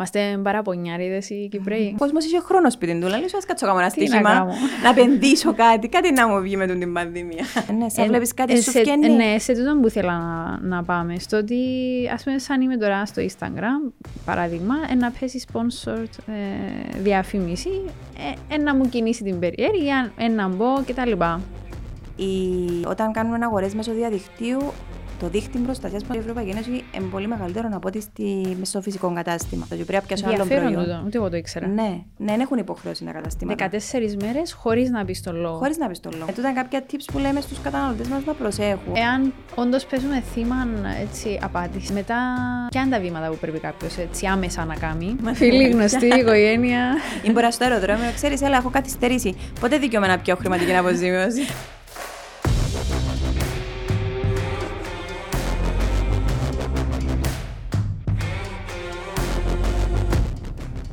Είμαστε παραπονιάριδε οι Κυπρέοι. Ο κόσμος είχε χρόνο σπίτι του. Λέει, ας κάτσω κάνω ένα Τι να στοίχημα, κάνω. να επενδύσω κάτι, κάτι να μου βγει με την πανδημία. ναι, σαν βλέπεις κάτι Ε, σου σε- φκένει. Ναι, σε τούτο που ήθελα να, να πάμε. Στο ότι, ας πούμε, σαν είμαι τώρα στο Instagram, παράδειγμα, ε, να πέσει sponsored ε, διαφήμιση, ε, ε, να μου κινήσει την περιέργεια, ε, να μπω κτλ. Η- Όταν κάνουμε αγορές μέσω διαδικτύου, το δίκτυο προστασία που η Ευρωπαϊκή Ένωση είναι πολύ μεγαλύτερο από ό,τι στη... μες στο φυσικό κατάστημα. Το πρέπει να πιάσω άλλο Ενδιαφέρον προϊόν. τούτο, ούτε εγώ το ήξερα. Ναι, ναι, δεν έχουν υποχρέωση τα καταστήματα. 14 μέρες χωρίς να πεις τον λόγο. Χωρίς να πεις το λόγο. Ε, τούτα είναι κάποια tips που λέμε στους καταναλωτές μας να προσέχουν. Εάν όντως παίζουμε θύμα έτσι, απάντηση, μετά ποια είναι τα βήματα που πρέπει κάποιος έτσι άμεσα να κάνει; Φίλοι, γνωστή, οικογένεια. Ή μπορεί να στο αεροδρόμιο, ξέρεις, έλα, έχω καθυστερήσει. Πότε δικαιούμαι να πιω χρηματική αποζημίωση.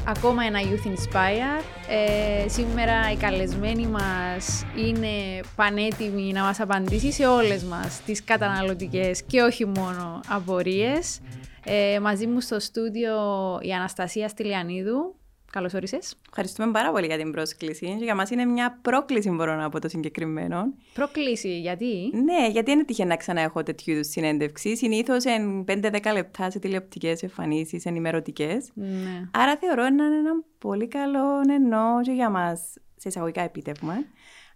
Ακόμα ένα Youth Inspire. Ε, σήμερα η καλεσμένη μας είναι πανέτοιμη να μας απαντήσει σε όλες μας τις καταναλωτικές και όχι μόνο απορίες. Ε, μαζί μου στο στούντιο η Αναστασία Στυλιανίδου. Καλώς όρισες. Ευχαριστούμε πάρα πολύ για την πρόσκληση. Και για μας είναι μια πρόκληση, μπορώ να πω το συγκεκριμένο. Προκλήση, γιατί; Ναι, γιατί είναι τυχαίο να ξανά έχω τέτοιου είδους συνέντευξη. Συνήθως εν 5-10 λεπτά σε τηλεοπτικές εμφανίσεις, ενημερωτικές. Ναι. Άρα θεωρώ να είναι ένα πολύ καλό ενώ και για μας σε εισαγωγικά επίτευγμα,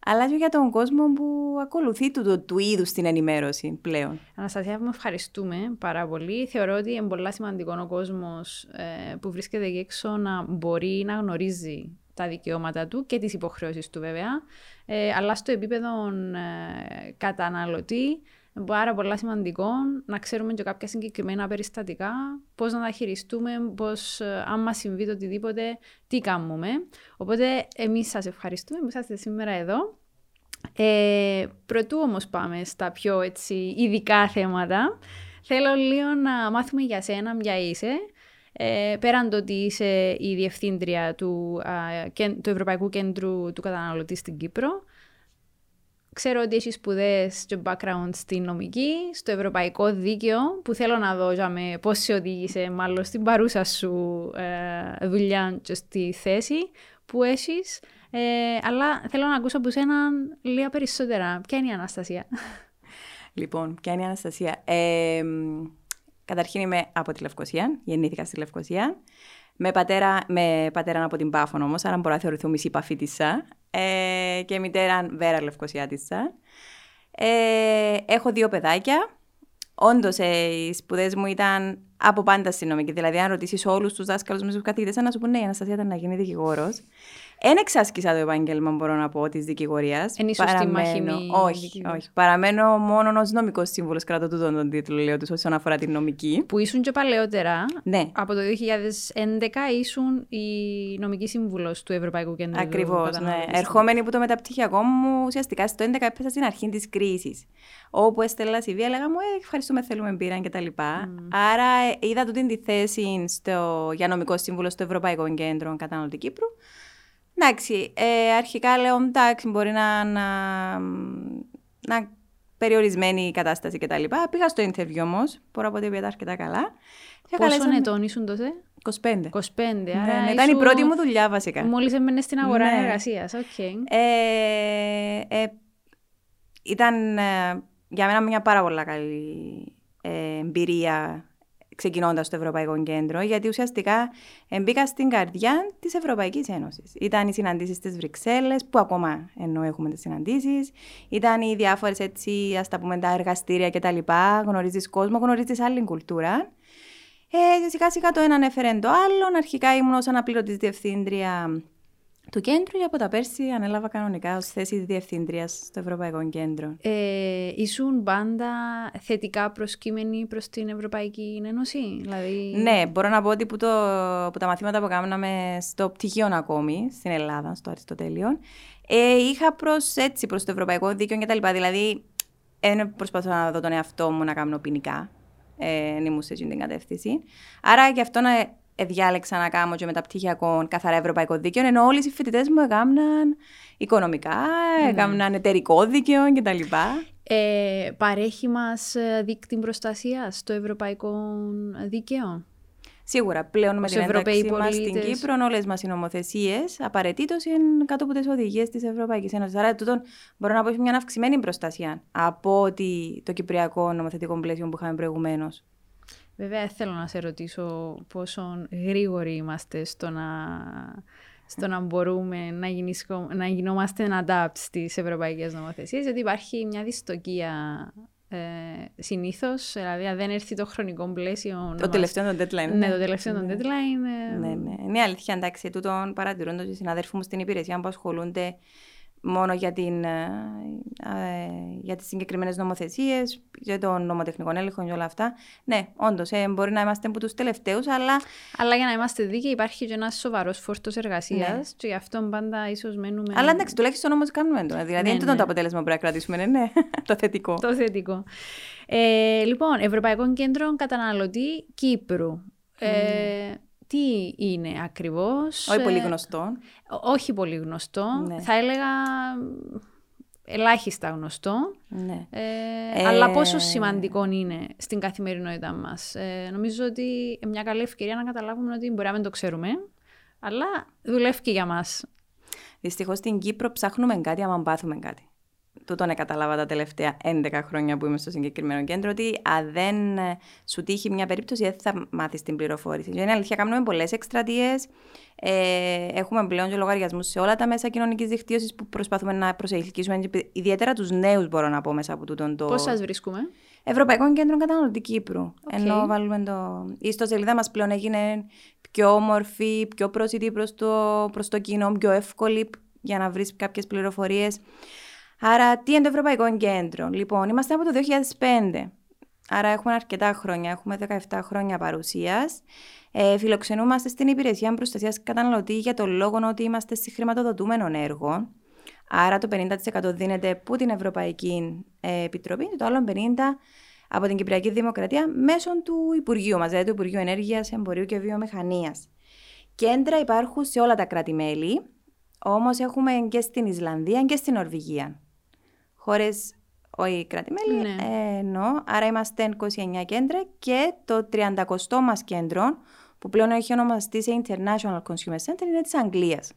αλλά και για τον κόσμο που ακολουθεί του, του, του είδους την ενημέρωση πλέον. Αναστασία, με ευχαριστούμε πάρα πολύ. Θεωρώ ότι είναι πολύ σημαντικό ο κόσμος ε, που βρίσκεται εκεί έξω να μπορεί να γνωρίζει τα δικαιώματα του και τις υποχρεώσεις του βέβαια, ε, αλλά στο επίπεδο ε, καταναλωτή είναι πάρα πολύ σημαντικό να ξέρουμε και κάποια συγκεκριμένα περιστατικά, πώς να τα χειριστούμε, πώς, ε, αν μας συμβεί το οτιδήποτε, τι κάνουμε. Οπότε εμείς σας ευχαριστούμε που είσαστε σήμερα εδώ. Ε, προτού όμως πάμε στα πιο έτσι, ειδικά θέματα, θέλω λίγο να μάθουμε για σένα, ποια είσαι. Ε, πέραν το ότι είσαι η διευθύντρια του, α, κεν- του Ευρωπαϊκού Κέντρου του Καταναλωτή στην Κύπρο, ξέρω ότι έχεις σπουδέ και background στην νομική, στο ευρωπαϊκό δίκαιο, που θέλω να δω για με πώς σε οδήγησε μάλλον στην παρούσα σου ε, δουλειά και στη θέση που έχεις. Ε, αλλά θέλω να ακούσω από σένα λίγα περισσότερα. Ποια είναι η Αναστασία; Λοιπόν, ποια είναι η Αναστασία; Ε, μ, καταρχήν είμαι από τη Λευκοσία, γεννήθηκα στη Λευκοσία. Με πατέρα, με πατέρα από την Πάφων όμως, άρα μπορώ να θεωρηθώ μισή παφίτισσα. Ε, και μητέρα Βέρα Λευκοσιάτισσα. Ε, έχω δύο παιδάκια. Όντως, ε, οι σπουδές μου ήταν από πάντα στην νομική. Δηλαδή, αν ρωτήσεις όλους τους δάσκαλους μες του καθηγητές, να σου πούνε ναι, η Αναστασία ήταν να γίνει δικηγόρος. Εν εξάσκησα το επάγγελμα, μπορώ να πω, της δικηγορίας. Εν ήσουν στη μαχημή Όχι, δικηγόρος. όχι. Παραμένω μόνο ως νομικός σύμβουλος. Κρατώ τούτον τον τίτλο, λέω τους, όσον αφορά την νομική. που ήσουν και παλαιότερα. Ναι, Από το 2011 ήσουν η νομική σύμβουλος του Ευρωπαϊκού Κέντρου του Ακριβώς. Ναι. Καταναλωτής. Ερχόμενη που το μεταπτυχιακό μου, ουσιαστικά στο 11 έπεσα στην αρχή της κρίσης. Όπου έστελα CV, έλεγα μου, ε, ευχαριστούμε, θέλουμε πήραν κτλ. Άρα ε, είδα τούτη τη θέση στο, για νομικό σύμβουλο στο Ευρωπαϊκό Κέντρο Καταναλωτή Κύπρου. Εντάξει, ε, αρχικά λέω, εντάξει, μπορεί να, να, να περιορισμένη η κατάσταση κτλ. Πήγα στο interview όμως, μπορώ να πω ότι πήγα αρκετά καλά. Και Πόσο καλέσαν- ετών ήσουν τότε; 25. 25. Ναι, άρα ναι, ήταν η ήσουν- πρώτη μου δουλειά βασικά. Μόλις έμπαινες στην αγορά Ναι. εργασίας. Οκ. Ε, ε, ήταν ε, για μένα μια πάρα πολύ καλή ε, εμπειρία ξεκινώντας το Ευρωπαϊκό Κέντρο, γιατί ουσιαστικά ε, μπήκα στην καρδιά της Ευρωπαϊκής Ένωσης. Ήταν οι συναντήσεις στις Βρυξέλλες, που ακόμα ενώ έχουμε τις συναντήσεις, ήταν οι διάφορες έτσι, ας τα πούμε, τα εργαστήρια κτλ. Γνωρίζεις κόσμο, γνωρίζεις άλλη κουλτούρα. Ε, και σιγά σιγά το έναν έφερε το άλλο. Αρχικά ήμουν ως αναπληρωτής διευθύντρια του κέντρου και από τα πέρσι ανέλαβα κανονικά ως θέση διευθύντριας στο Ευρωπαϊκό Κέντρο. Ε, ήσουν πάντα θετικά προσκύμενοι προς την Ευρωπαϊκή Ένωση. Δηλαδή... Ναι, μπορώ να πω ότι που, το, που τα μαθήματα που κάναμε στο πτυχίο ακόμη, στην Ελλάδα, στο Αριστοτέλειο, ε, είχα προς, έτσι, προς το Ευρωπαϊκό Δίκαιο και τα λοιπά. Δηλαδή, δεν προσπαθώ να δω τον εαυτό μου να κάνω ποινικά. Ε, δεν ήμουν σε εκείνη την κατεύθυνση. Άρα, γι' αυτό να ε, διάλεξα να κάνω και μεταπτυχιακό καθαρά ευρωπαϊκό δίκαιο, ενώ όλοι οι φοιτητές μου έκαναν οικονομικά, έκαναν εταιρικό δίκαιο κτλ. Ε, παρέχει μας ε, δίκτυο προστασίας στο Ευρωπαϊκό Δίκαιο; Σίγουρα, πλέον με Ως την Ευρωπαίοι ένταξη μας στην πολίτες. Κύπρο, όλες μας οι νομοθεσίες απαραίτητος είναι κάτω από τις οδηγίες της Ευρωπαϊκής Ένωσης. Άρα, τούτον μπορώ να πω έχει μια αυξημένη προστασία από ότι το κυπριακό νομοθετικό πλαίσιο που είχαμε προηγουμένως. Βέβαια, θέλω να σε ρωτήσω πόσο γρήγοροι είμαστε στο να, στο να μπορούμε να, γεννήσκω- να γινόμαστε adapt στις ευρωπαϊκές νομοθεσίες, γιατί υπάρχει μια δυστοκία ε, συνήθως, δηλαδή αν δεν έρθει το χρονικό πλαίσιο... να Το μας- τελευταίο το deadline. Ναι, το τελευταίο το Ναι. deadline. ε, Ναι, ναι. Είναι αλήθεια, εντάξει, τούτον παρατηρώντα οι συναδέλφοι μου στην υπηρεσία που ασχολούνται μόνο για, την, ε, ε, για τις συγκεκριμένες νομοθεσίες, για τον νομοτεχνικό έλεγχο και όλα αυτά. Ναι, όντως, ε, μπορεί να είμαστε από τους τελευταίους, αλλά Αλλά για να είμαστε δίκαιοι υπάρχει και ένας σοβαρός φόρτος εργασίας Ναι. και γι' αυτό πάντα ίσως μένουμε... Αλλά εντάξει, τουλάχιστον όμως κάνουμε το. Δηλαδή, Ναι, είναι τούτο ναι. το αποτέλεσμα που πρέπει να κρατήσουμε, ναι, ναι. το θετικό. Το θετικό. Ε, λοιπόν, Ευρωπαϊκό Κέντρο Καταναλωτή Κύπρου. Ε, τι είναι ακριβώς. Όχι πολύ ε, γνωστό. Ό- όχι πολύ γνωστό. Ναι. Θα έλεγα ελάχιστα γνωστό. Ναι. Ε, Ε, Αλλά πόσο σημαντικό είναι στην καθημερινότητά μας. Ε, νομίζω ότι είναι μια καλή ευκαιρία να καταλάβουμε ότι μπορεί να μην το ξέρουμε, αλλά δουλεύει και για μας. Δυστυχώς στην Κύπρο ψάχνουμε κάτι άμα πάθουμε κάτι. Τούτον ναι, κατάλαβα τα τελευταία 11 χρόνια που είμαι στο συγκεκριμένο κέντρο, ότι αν δεν ε, σου τύχει μια περίπτωση, δεν θα μάθεις την πληροφόρηση. Και είναι αλήθεια, κάνουμε πολλές εκστρατείες. Ε, έχουμε πλέον και λογαριασμούς σε όλα τα μέσα κοινωνικής δικτύωσης που προσπαθούμε να προσελκύσουμε. και Ιδιαίτερα τους νέους, μπορώ να πω μέσα από τούτον το. Πώς σας βρίσκουμε; Ευρωπαϊκό Κέντρο Καταναλωτή Κύπρου. Οκ. Ενώ βάλουμε το. Η ιστοσελίδα μας πλέον έγινε πιο όμορφη, πιο πρόσιτη προς το, προς το κοινό, πιο εύκολη για να βρεις κάποιες πληροφορίες. Άρα, τι είναι το Ευρωπαϊκό Κέντρο; Λοιπόν, είμαστε από το 2005. Άρα έχουμε αρκετά χρόνια, έχουμε 17 χρόνια παρουσίας. Ε, φιλοξενούμαστε στην Υπηρεσία Προστασίας Καταναλωτή για το λόγο ότι είμαστε συγχρηματοδοτούμενο έργο. Άρα το 50% δίνεται από την Ευρωπαϊκή ε, Επιτροπή και το άλλο 50% από την Κυπριακή Δημοκρατία μέσω του Υπουργείου μας, δηλαδή του Υπουργείου Ενέργειας, Εμπορίου και Βιομηχανίας. Κέντρα υπάρχουν σε όλα τα κράτη-μέλη, όμως έχουμε και στην Ισλανδία και στην Νορβηγία. Χώρες, όχι κράτη-μέλη, Ναι. ε, εννοώ. Άρα είμαστε 29 κέντρα και το 30 μας κέντρο, που πλέον έχει ονομαστεί σε International Consumer Center, είναι της Αγγλίας.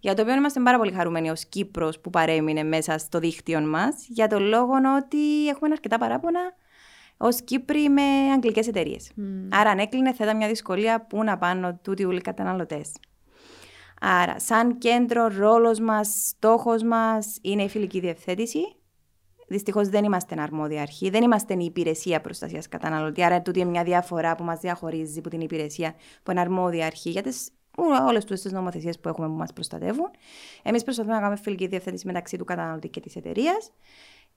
Για το οποίο είμαστε πάρα πολύ χαρούμενοι ως Κύπρος που παρέμεινε μέσα στο δίκτυο μας, για τον λόγο ότι έχουμε αρκετά παράπονα ως Κύπροι με αγγλικές εταιρείες. Άρα αν έκλεινε θα ήταν μια δυσκολία που να πάνε τούτοι όλοι οι καταναλωτές. Άρα, σαν κέντρο, ρόλος μας, στόχος μας είναι η φιλική διευθέτηση. Δυστυχώς δεν είμαστε αρμόδια αρχή, δεν είμαστε η υπηρεσία προστασίας καταναλωτή. Άρα, τούτη είναι μια διαφορά που μας διαχωρίζει από την υπηρεσία που είναι αρμόδια αρχή για τις, όλες τις νομοθεσίες που έχουμε που μας προστατεύουν. Εμείς προσπαθούμε να κάνουμε φιλική διευθέτηση μεταξύ του καταναλωτή και της εταιρείας.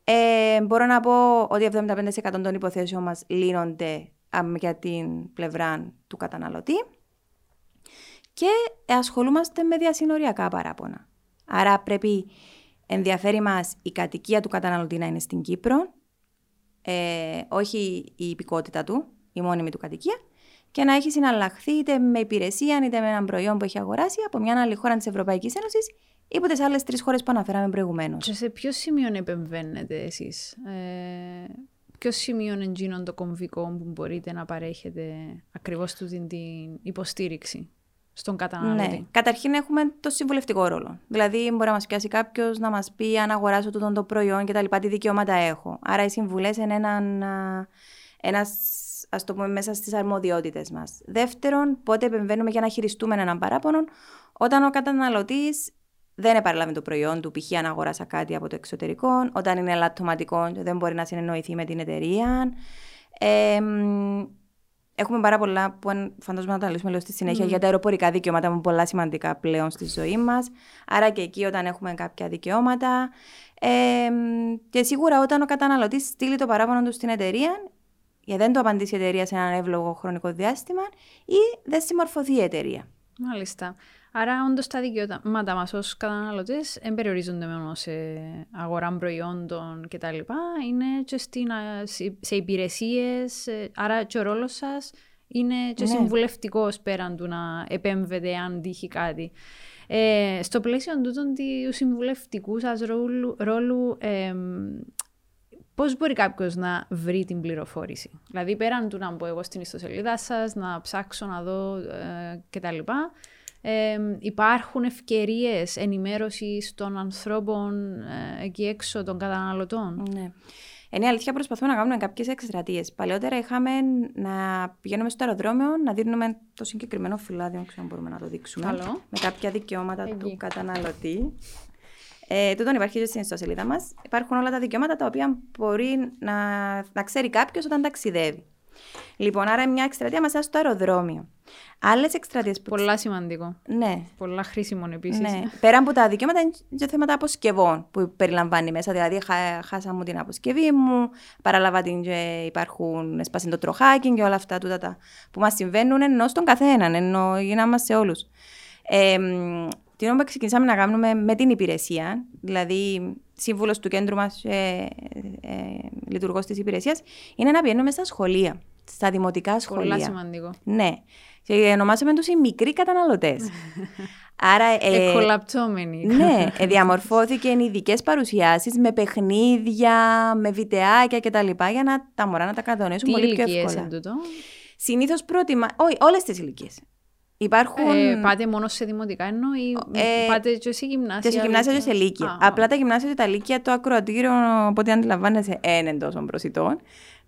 Ε, μπορώ να πω ότι 75% των υποθέσεων μας λύνονται α, για την πλευρά του καταναλωτή και ασχολούμαστε με διασυνοριακά παράπονα. Άρα πρέπει ενδιαφέρει μας η κατοικία του καταναλωτή να είναι στην Κύπρο, ε, όχι η υπηκότητα του, η μόνιμη του κατοικία, και να έχει συναλλαχθεί είτε με υπηρεσία είτε με έναν προϊόν που έχει αγοράσει από μια άλλη χώρα της Ευρωπαϊκής Ένωσης ή από τις άλλες τρεις χώρες που αναφέραμε προηγουμένως. Και σε ποιο σημείο επεμβαίνετε εσείς; Ε, ποιο σημείο είναι εκείνο το κομβικό που μπορείτε να παρέχετε ακριβώς τούτη την υποστήριξη; Στον καταναλωτή. Ναι. Καταρχήν έχουμε το συμβουλευτικό ρόλο. Δηλαδή, μπορεί να μας πιάσει κάποιος να μας πει αν αγοράσω τούτο το προϊόν και τα λοιπά, τι δικαιώματα έχω. Άρα, οι συμβουλές είναι έναν, α, ένας, ας το πούμε, μέσα στις αρμοδιότητες μας. Δεύτερον, πότε επεμβαίνουμε για να χειριστούμε έναν παράπονο, όταν ο καταναλωτής δεν επαραλάβει το προϊόν του, π.χ. αν αγοράσα κάτι από το εξωτερικό, όταν είναι ελαττωματικό και δεν μπορεί να συνεννοηθεί με την εταιρεία. Ε, μ, Έχουμε πάρα πολλά που αν- φαντάζομαι να τα λύσουμε λίγο στη συνέχεια για τα αεροπορικά δικαιώματα που είναι πολλά σημαντικά πλέον στη ζωή μας. Άρα και εκεί όταν έχουμε κάποια δικαιώματα. Ε, μ, και σίγουρα όταν ο καταναλωτής στείλει το παράπονο του στην εταιρεία, για δεν το απαντήσει η εταιρεία σε έναν εύλογο χρονικό διάστημα ή δεν συμμορφωθεί η εταιρεία. Μάλιστα. Άρα, όντως τα δικαιώματα μας ως καταναλωτές δεν περιορίζονται μόνο σε αγορά προϊόντων κτλ. Είναι και στην, α, σε- σε υπηρεσίες. Άρα, και ο ρόλος σας είναι και Ναι. συμβουλευτικός πέραν του να επέμβετε αν τύχει κάτι. Ε, στο πλαίσιο τούτον του συμβουλευτικού σας ρόλου, ρόλου εμ, Πώς μπορεί κάποιος να βρει την πληροφόρηση; Δηλαδή, πέραν του να μπω εγώ στην ιστοσελίδα σας, να ψάξω να δω ε, κτλ. Ε, υπάρχουν ευκαιρίες ενημέρωσης των ανθρώπων ε, εκεί έξω, των καταναλωτών; Ναι. Είναι αλήθεια, προσπαθούμε να κάνουμε κάποιες εκστρατείες. Παλαιότερα είχαμε να πηγαίνουμε στο αεροδρόμιο να δίνουμε το συγκεκριμένο φυλάδιο, αν ξέρω μπορούμε να το δείξουμε. Καλό. Με κάποια δικαιώματα του καταναλωτή. Ε, τούτον υπάρχει και στην ιστοσελίδα μας. Υπάρχουν όλα τα δικαιώματα τα οποία μπορεί να, να ξέρει κάποιος όταν ταξιδεύει. Λοιπόν, άρα μια εκστρατεία μα στο αεροδρόμιο. Άλλες εκστρατείες που. Πολλά σημαντικό. Ναι. Πολλά χρήσιμο επίσης. Ναι. Πέρα από τα δικαιώματα, είναι και θέματα αποσκευών που περιλαμβάνει μέσα. Δηλαδή, χά, χάσα μου την αποσκευή μου, παραλάβα την και υπάρχουν σπάσει το τροχάκι και όλα αυτά τούτα, τα, που μας συμβαίνουν ενώ στον καθέναν, ενώ γίναμε σε όλους. Ε, τι που ξεκινήσαμε να κάνουμε με την υπηρεσία, δηλαδή σύμβουλος του κέντρου μας, ε, ε, λειτουργός της υπηρεσίας, είναι να πηγαίνουμε στα σχολεία, στα δημοτικά σχολεία. Πολλά σημαντικό. Ναι. Και ονομάσαμε τους οι μικροί καταναλωτές. Άρα. Ε, Εκολαπτώμενοι. Ναι, ε, διαμορφώθηκε ειδικές παρουσιάσεις με παιχνίδια, με βιντεάκια κτλ. για να τα μωρά να τα κατανοήσουν πολύ πιο εύκολα. Συνήθως πρότιμα. Όχι, όλες τις ηλικίες. Υπάρχουν... Ε, πάτε μόνο σε δημοτικά εννοώ ή ε, πάτε και σε γυμνάσια. Και σε γυμνάσια και σε λύκεια. Απλά τα γυμνάσια και τα λύκεια, το ακροατήριο, οπότε αντιλαμβάνεσαι, είναι τόσο προσιτών.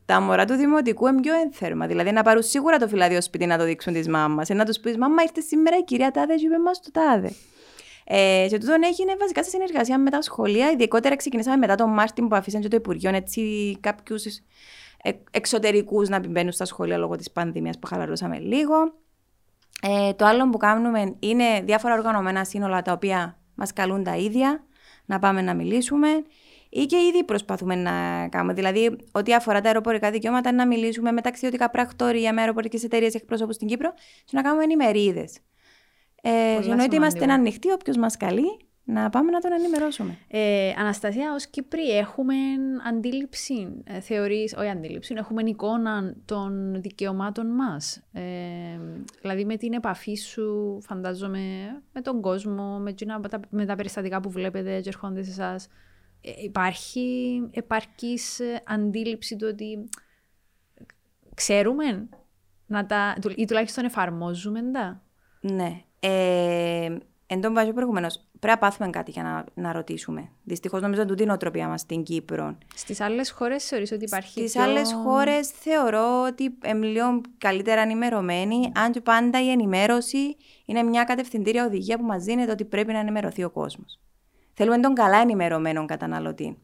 Τα μωρά του δημοτικού είναι πιο ένθερμα. Δηλαδή να πάρουν σίγουρα το φυλάδιο σπίτι να το δείξουν της μάμας. Να τους πεις: Μάμα, ήρθες σήμερα η κυρία Τάδε, και είπε μα το Τάδε. Ε, και τούτον έγινε βασικά σε συνεργασία με τα σχολεία. Ειδικότερα ξεκινήσαμε μετά τον Μάρτιν που αφήσαν και το Υπουργείο έτσι κάποιους εξωτερικούς να μπαίνουν στα σχολεία λόγω της πανδημίας που χαλαρώσαμε λίγο. Ε, το άλλο που κάνουμε είναι διάφορα οργανωμένα σύνολα τα οποία μας καλούν τα ίδια να πάμε να μιλήσουμε ή και ήδη προσπαθούμε να κάνουμε. Δηλαδή, ό,τι αφορά τα αεροπορικά δικαιώματα, να μιλήσουμε με ταξιδιωτικά πρακτορία, με αεροπορικές εταιρείες εκπρόσωπου στην Κύπρο και να κάνουμε ενημερίδες. Ε, εννοείται είμαστε ανοιχτοί, όποιος μας καλεί να πάμε να τον ενημερώσουμε. Ε, Αναστασία, ως Κύπρη έχουμε αντίληψη, ε, θεωρείς, όχι αντίληψη, έχουμε εικόνα των δικαιωμάτων μας. Ε, δηλαδή με την επαφή σου, φαντάζομαι, με τον κόσμο, με, με τα περιστατικά που βλέπετε και ερχόνται σε εσάς. Ε, υπάρχει επαρκής ε, αντίληψη του ότι ξέρουμε να τα, ή τουλάχιστον εφαρμόζουμε τα; Ναι. Ε, εν τω βάζω προηγουμένως, πρέπει να πάθουμε κάτι για να, να ρωτήσουμε. Δυστυχώς, νομίζω ότι είναι η νοοτροπία μας στην Κύπρο. Στις άλλες χώρες θεωρείς ότι υπάρχει. Στις πιο... άλλες χώρες θεωρώ ότι είμαι λίγο καλύτερα ενημερωμένοι, αν και πάντα η ενημέρωση είναι μια κατευθυντήρια οδηγία που μας δίνεται ότι πρέπει να ενημερωθεί ο κόσμος. Θέλουμε τον καλά ενημερωμένο καταναλωτή.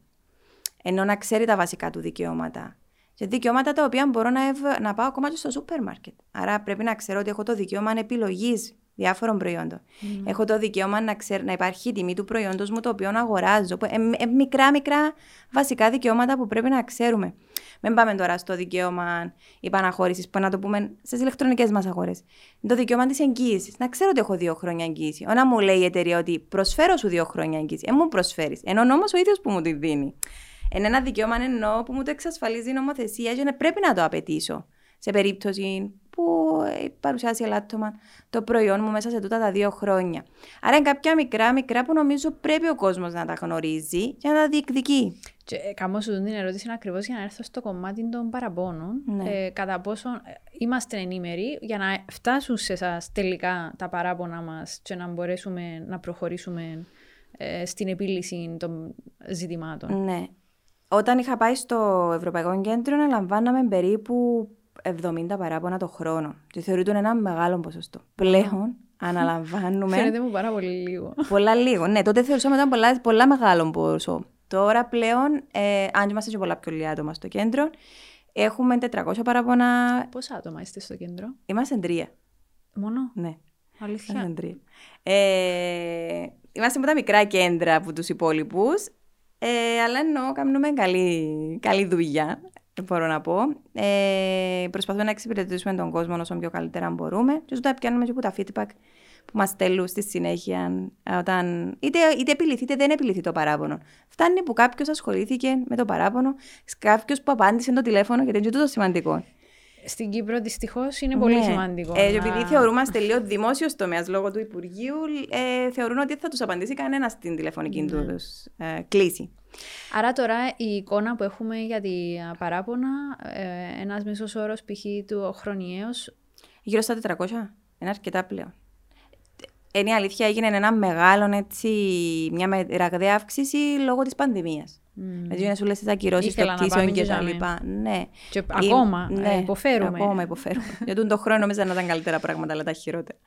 Ενώ να ξέρει τα βασικά του δικαιώματα. Και δικαιώματα τα οποία μπορώ να, ευ... να πάω ακόμα και στο σούπερ μάρκετ. Άρα πρέπει να ξέρω ότι έχω το δικαίωμα επιλογής διάφορων προϊόντων. Mm. Έχω το δικαίωμα να, ξέρω, να υπάρχει η τιμή του προϊόντος μου το οποίο αγοράζω. Ε, ε, μικρά, μικρά βασικά δικαιώματα που πρέπει να ξέρουμε. Μην πάμε τώρα στο δικαίωμα υπαναχώρησης, που να το πούμε στις ηλεκτρονικές μας αγορές. Το δικαίωμα της εγγύησης. Να ξέρω ότι έχω δύο χρόνια εγγύηση. Όταν μου λέει η εταιρεία ότι προσφέρω σου δύο χρόνια εγγύηση, ε, μου προσφέρεις. Ενώ όμω ο ίδιος που μου τη δίνει. Είναι ένα δικαίωμα ενώ που μου το εξασφαλίζει η νομοθεσία και πρέπει να το απαιτήσω σε περίπτωση που παρουσιάσει ελάττωμα το προϊόν μου μέσα σε τούτα τα δύο χρόνια. Άρα είναι κάποια μικρά, μικρά που νομίζω πρέπει ο κόσμος να τα γνωρίζει και να τα διεκδικεί. Και κάνω σου την ερώτηση ακριβώς για να έρθω στο κομμάτι των παραπώνων. Ναι. Ε, κατά πόσο ε, είμαστε ενήμεροι για να φτάσουν σε εσάς τελικά τα παράπονα μας και να μπορέσουμε να προχωρήσουμε ε, στην επίλυση των ζητημάτων. Ναι. Όταν είχα πάει στο Ευρωπαϊκό Κέντρο, λαμβάναμε περίπου 70 παράπονα το χρόνο. Και θεωρείται ένα μεγάλο ποσοστό. Πλέον αναλαμβάνουμε. Φαίνεται μου πάρα πολύ λίγο. Πολλά λίγο. Ναι, τότε θεωρούσαμε ότι ήταν πολλά, πολλά μεγάλο ποσό. Τώρα πλέον, ε, αν είμαστε και πολλά πιο λίγα άτομα στο κέντρο, έχουμε 400 παράπονα. Πόσα άτομα είστε στο κέντρο, Είμαστε τρία. Μόνο; Ναι. Αλήθεια; Είμαστε τρία. Ε, είμαστε από τα μικρά κέντρα από τους υπόλοιπους. Ε, αλλά εννοώ, κάνουμε καλή, καλή δουλειά μπορώ να πω. Ε, προσπαθούμε να εξυπηρετήσουμε τον κόσμο όσο πιο καλύτερα μπορούμε. Και ζωτά πιάνουμε και από τα feedback που μας στέλνουν στη συνέχεια, όταν είτε, είτε επιληθεί είτε δεν επιληθεί το παράπονο. Φτάνει που κάποιος ασχολήθηκε με το παράπονο, κάποιος που απάντησε το τηλέφωνο, γιατί είναι τούτο σημαντικό. Στην Κύπρο δυστυχώς είναι πολύ ναι. σημαντικό. Ε, να... Επειδή θεωρούμαστε λίγο δημόσιος τομέας λόγω του Υπουργείου, ε, θεωρούν ότι θα τους απαντήσει κανένας στην τηλεφωνική ναι. τους ε, κλίση. Άρα τώρα η εικόνα που έχουμε για τη παράπονα, ε, ένας μέσος όρος π.χ. του χρονιαίος... Γύρω στα 400, είναι αρκετά πλέον. Είναι η αλήθεια, έγινε ένα μεγάλο, έτσι, μια ραγδαία αύξηση λόγω της πανδημίας. Mm. Δηλαδή να σου λες τις ακυρώσεις των πτήσεων και τα λοιπά. Ναι. Και ακόμα ναι, υποφέρουμε. Ακόμα υποφέρουμε. Γιατί τον χρόνο νομίζω να ήταν καλύτερα πράγματα, αλλά τα χειρότερα.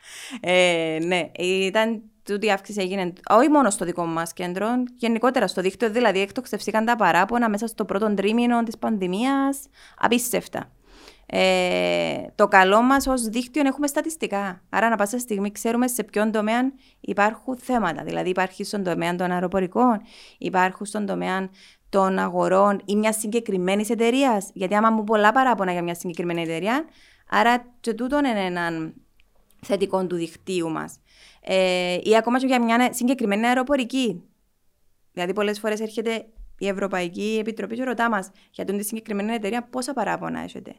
Ε, ναι, ήταν τούτη η αύξηση έγινε όχι μόνο στο δικό μας κέντρο, γενικότερα στο δίκτυο. Δηλαδή, εκτοξευθήκαν τα παράπονα μέσα στο πρώτο τρίμηνο της πανδημίας. Απίστευτα. Ε, το καλό μας ως δίκτυο έχουμε στατιστικά. Άρα, να πάσα στιγμή ξέρουμε σε ποιον τομέα υπάρχουν θέματα. Δηλαδή, υπάρχει στον τομέα των αεροπορικών, υπάρχουν στον τομέα των αγορών ή μιας συγκεκριμένης εταιρείας. Γιατί άμα μου πολλά παράπονα για μια συγκεκριμένη εταιρεία, άρα και τούτο είναι ένα θετικό του δικτύου μας. Ε, ή ακόμα και για μια συγκεκριμένη αεροπορική. Δηλαδή, πολλές φορές έρχεται η Ευρωπαϊκή Επιτροπή και ρωτά μας για την συγκεκριμένη εταιρεία πόσα παράπονα έχετε;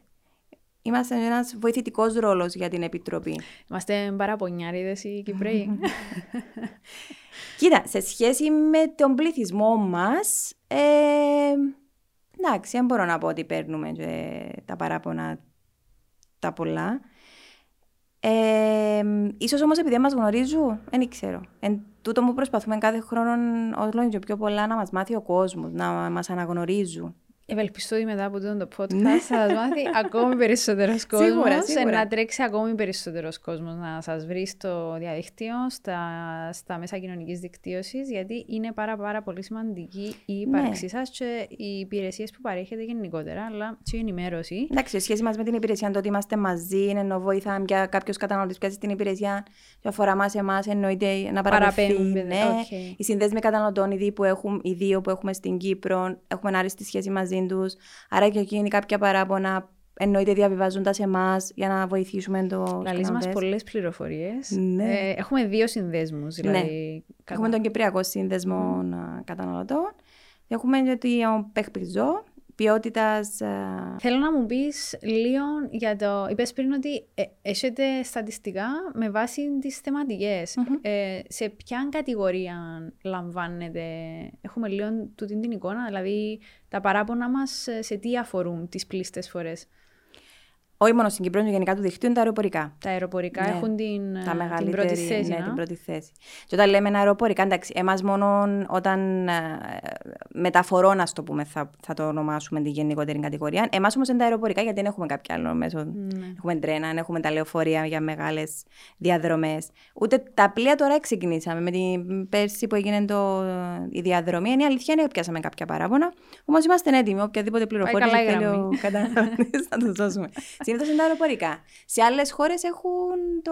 Είμαστε ένας βοηθητικός ρόλος για την Επιτροπή. Είμαστε παραπονιάριδες οι Κυπρέοι. Κοίτα, σε σχέση με τον πληθυσμό μας, ε, εντάξει, δεν μπορώ να πω ότι παίρνουμε τα παράπονα τα πολλά. Ε, ίσως όμως επειδή μας γνωρίζουν, δεν ξέρω. Εν τούτο που προσπαθούμε κάθε χρόνο όλο και πιο πολλά να μας μάθει ο κόσμος, να μας αναγνωρίζουν. Ευελπιστώ ότι μετά από το podcast ναι. θα σας μάθει ακόμη περισσότερος κόσμος. Σίγουρα, σίγουρα. Να τρέξει ακόμη περισσότερος κόσμος να σας βρει στο διαδίκτυο, στα, στα μέσα κοινωνικής δικτύωσης, γιατί είναι πάρα, πάρα πολύ σημαντική η ύπαρξή ναι. σας και οι υπηρεσίες που παρέχετε γενικότερα, αλλά και η ενημέρωση. Εντάξει, σχέση μας με την υπηρεσία, το ότι είμαστε μαζί, ενώ βοηθάμε για κάποιος καταναλωτής πιάσει την υπηρεσία, και αφορά μας εμάς, εννοείται να παραπέμφει. Ναι. Okay. Οι συνδέσμοι καταναλωτών, οι δύο, που έχουμε, οι δύο που έχουμε στην Κύπρο, έχουμε άριστη σχέση μαζί μαζί τους. Άρα και εκείνοι κάποια παράπονα εννοείται διαβιβάζοντα εμάς για να βοηθήσουμε το. Λαλείς μας πολλές πληροφορίες. Ναι. Ε, έχουμε δύο συνδέσμους. Ναι. Δηλαδή, ναι. Έχουμε τον Κυπριακό Σύνδεσμο mm. Καταναλωτών. Έχουμε το Πεχπιζό, ποιότητας. Ε, Θέλω να μου πεις λίγο για το. Είπες πριν ότι ε, έχετε στατιστικά με βάση τις θεματικε Ε, σε ποια κατηγορία λαμβάνετε, έχουμε λίγο τούτη την εικόνα, δηλαδή τα παράπονα μας σε τι αφορούν τις πλήστες φορές; Όχι μόνο στην Κύπρο, γενικά του δικτύου, είναι τα αεροπορικά. Τα αεροπορικά ναι. έχουν την, τα την πρώτη θέση. Ναι, την πρώτη θέση. Και όταν λέμε αεροπορικά, εντάξει, εμάς μόνο όταν ε, μεταφορών, α το πούμε, θα, θα το ονομάσουμε την γενικότερη κατηγορία. Εμάς όμως είναι τα αεροπορικά, γιατί δεν έχουμε κάποιο άλλο μέσο. Ναι. Έχουμε τρένα, έχουμε τα λεωφορεία για μεγάλες διαδρομές. Ούτε τα πλοία τώρα ξεκινήσαμε. Με την πέρσι που έγινε το, η διαδρομή, είναι η αλήθεια είναι ότι πιάσαμε κάποια παράπονα. Όμως είμαστε έτοιμοι. Οποιαδήποτε πληροφορία θέλει ο καταναλωτής θα το δώσουμε. Συνήθως είναι τα αεροπορικά. Σε άλλες χώρες έχουν, το...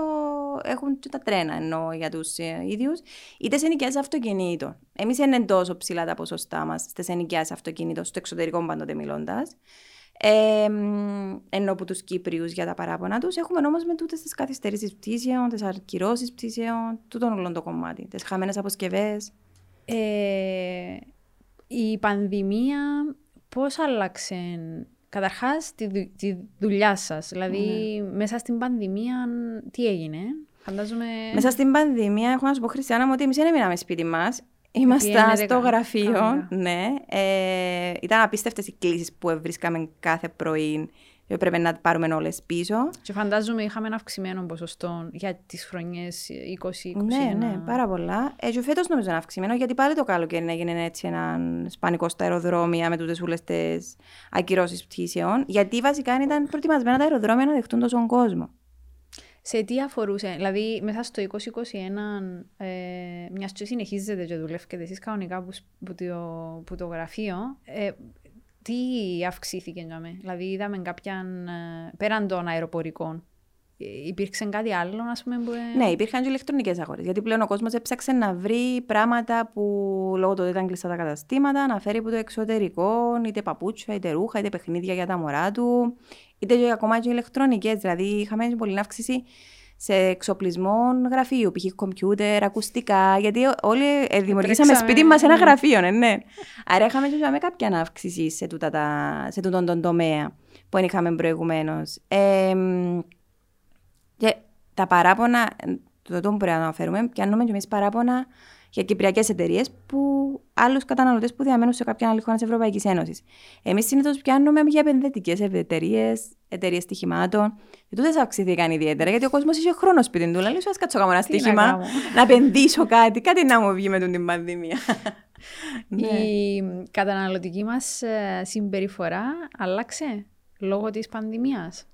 έχουν τα τρένα ενώ για τους ε, ίδιους, είτε σε νοικιάσει αυτοκινήτων. Εμείς δεν είναι τόσο ψηλά τα ποσοστά μας στι ενοικιάσει αυτοκινήτων, στο εξωτερικό πάντοτε μιλώντας. Ε, ενώ από τους Κύπριους για τα παράπονα τους, έχουμε όμως με τούτες τις καθυστερήσεις πτήσεων, τις αρκυρώσει πτήσεων, τούτο όλο το κομμάτι, τις χαμένες αποσκευές. Ε, η πανδημία πώς άλλαξε Καταρχάς, τη, τη δουλειά σας. Δηλαδή, ναι. μέσα στην πανδημία, τι έγινε; Φαντάζομαι... Μέσα στην πανδημία, έχω να σου πω, Χριστιανά, μου ότι εμεί δεν έμειναμε σπίτι μας. Ήμασταν στο γραφείο. Ναι. Ε, ήταν απίστευτες οι κλήσεις που βρίσκαμε κάθε πρωί Πρέπει να πάρουμε όλες πίσω. Και φαντάζομαι είχαμε ένα αυξημένο ποσοστό για τις χρονιές 20-21. Ναι, ναι, πάρα πολλά. Ε, και φέτος νομίζω είναι αυξημένο, γιατί πάλι το καλοκαίρι έγινε έτσι ένα σπανικό στα αεροδρόμια με τούτες όλε τις ακυρώσεις πτήσεων. Γιατί βασικά ήταν προετοιμασμένα τα αεροδρόμια να δεχτούν τόσο κόσμο. Σε τι αφορούσε, δηλαδή μέσα στο 2021, ε, μιας και συνεχίζετε και δουλεύετε εσείς κανονικά που, που, το, που το γραφείο, ε, τι αυξήθηκε για μένα. Δηλαδή είδαμε κάποια, ε, πέραν των αεροπορικών, ε, υπήρξε κάτι άλλο, ας πούμε. Που... Ναι, υπήρχαν και ηλεκτρονικές αγορές. Γιατί πλέον ο κόσμος έψαξε να βρει πράγματα που λόγω του ότι ήταν κλειστά τα καταστήματα, να φέρει από το εξωτερικό, είτε παπούτσια, είτε ρούχα, είτε παιχνίδια για τα μωρά του, είτε και ακόμα και ηλεκτρονικές. Δηλαδή είχαμε πολύ αύξηση σε εξοπλισμό γραφείου, π.χ. κομπιούτερ, ακουστικά, γιατί όλοι ε, δημιουργήσαμε σπίτι μας ένα ναι. γραφείο, ναι, ναι. Άρα είχαμε και με κάποια ανάυξηση σε, τούτα τα, σε τούτον τον τομέα που είχαμε προηγουμένως. Ε, και τα παράπονα, το που πρέπει να αναφέρουμε, πιάνουμε και εμείς παράπονα για κυπριακές εταιρείες που άλλους καταναλωτές που διαμένουν σε κάποια άλλη χώρα της Ευρωπαϊκής Ένωσης. Εμείς συνήθως πιάνουμε για επενδυτικές εταιρείες, εταιρείες στοιχημάτων. Και τούτε αυξηθήκαν ιδιαίτερα, γιατί ο κόσμος είχε χρόνο σπίτι του. Λέει, ας κάτσω ένα στοίχημα, να, να επενδύσω κάτι, κάτι να μου βγει με την πανδημία. Η ναι. καταναλωτική μας ε, συμπεριφορά άλλαξε λόγω της πανδημίας;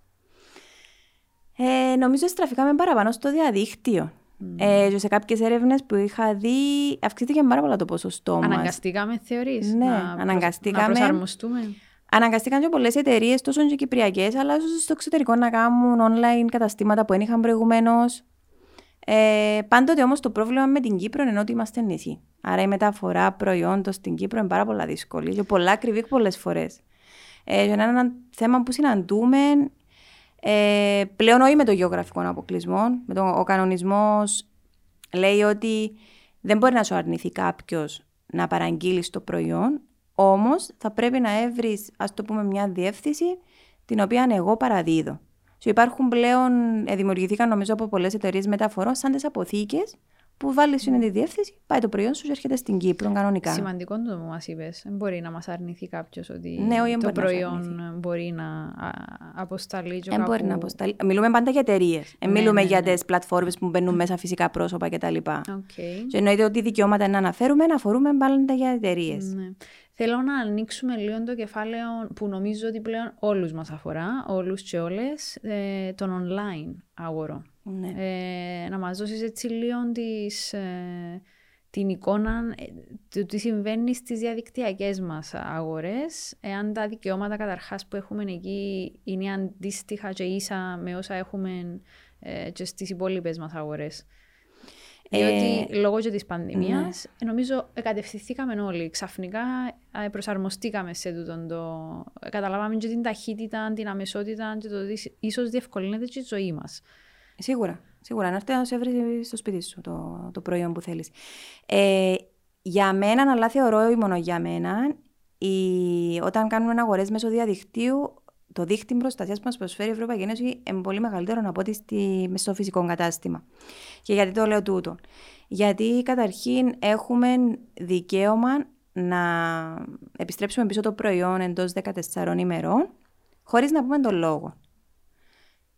Ε, νομίζω στραφήκαμε παραπάνω στο διαδίκτυο. Ε, σε κάποιες έρευνες που είχα δει, αυξήθηκε πάρα πολύ το ποσοστό μας. Αναγκαστήκαμε, θεωρείς. Ναι, να, αναγκαστήκαμε. Να προσαρμοστούμε; Αναγκαστήκαν και πολλές εταιρείες, τόσο και κυπριακές, αλλά ίσω στο εξωτερικό να κάνουν online καταστήματα που δεν είχαν προηγουμένως. Ε, πάντοτε όμως το πρόβλημα με την Κύπρο είναι ότι είμαστε νησί. Άρα η μεταφορά προϊόντων στην Κύπρο είναι πάρα πολύ δύσκολη και πολλά ακριβή πολλές φορές. Ε, είναι ένα θέμα που συναντούμε ε, πλέον όχι με το γεωγραφικό αποκλεισμό. Με το, ο κανονισμός λέει ότι δεν μπορεί να σου αρνηθεί κάποιος να παραγγείλει το προϊόν, όμως θα πρέπει να έβρεις, ας το πούμε, μια διεύθυνση την οποία εγώ παραδίδω. Σου υπάρχουν πλέον, ε, δημιουργηθήκαν νομίζω από πολλές εταιρείες μεταφορών σαν τις αποθήκες που βάλει είναι τη διεύθυνση, πάει το προϊόν σου και έρχεται στην Κύπρο κανονικά. Σημαντικό το που μας είπες. Δεν μπορεί να μας αρνηθεί κάποιος ότι ναι, το προϊόν μπορεί να αποσταλεί. Δεν μπορεί να αποσταλεί. Μιλούμε πάντα για εταιρείες. Ναι, μιλούμε ναι, για ναι. τις πλατφόρμες που μπαίνουν μέσα φυσικά πρόσωπα κτλ. Okay. Και εννοείται ότι δικαιώματα να αναφέρουμε, αναφορούμε πάντα για εταιρείες. Ναι. Θέλω να ανοίξουμε λίγο το κεφάλαιο που νομίζω ότι πλέον όλους μας αφορά, όλους και όλες, ε, τον online αγορό. Ναι. Ε, να μας δώσεις έτσι λίγο της, ε, την εικόνα ε, του τι συμβαίνει στις διαδικτυακές μας αγορές, εάν τα δικαιώματα καταρχάς που έχουμε εκεί είναι αντίστοιχα και ίσα με όσα έχουμε ε, και στις υπόλοιπες μας αγορές. Διότι ε, λόγω και της πανδημίας, ναι. νομίζω κατευθυνθήκαμε όλοι. Ξαφνικά προσαρμοστήκαμε σε τούτο το... Καταλάβαμε και την ταχύτητα, την αμεσότητα και το ότι ίσως διευκολύνεται και η ζωή μας. Σίγουρα. Σίγουρα. Να έρθει να σε βρει στο σπίτι σου το, το προϊόν που θέλεις. Ε, για μένα, αλλά θεωρώ ή μόνο για μένα, η, όταν κάνουμε αγορές μέσω διαδικτύου, το δίκτυο προστασίας που μας προσφέρει η Ευρωπαϊκή Ένωση είναι πολύ μεγαλύτερο από ό,τι στο φυσικό κατάστημα. Και γιατί το λέω τούτο. Γιατί καταρχήν έχουμε δικαίωμα να επιστρέψουμε πίσω το προϊόν εντός 14 ημερών, χωρίς να πούμε τον λόγο.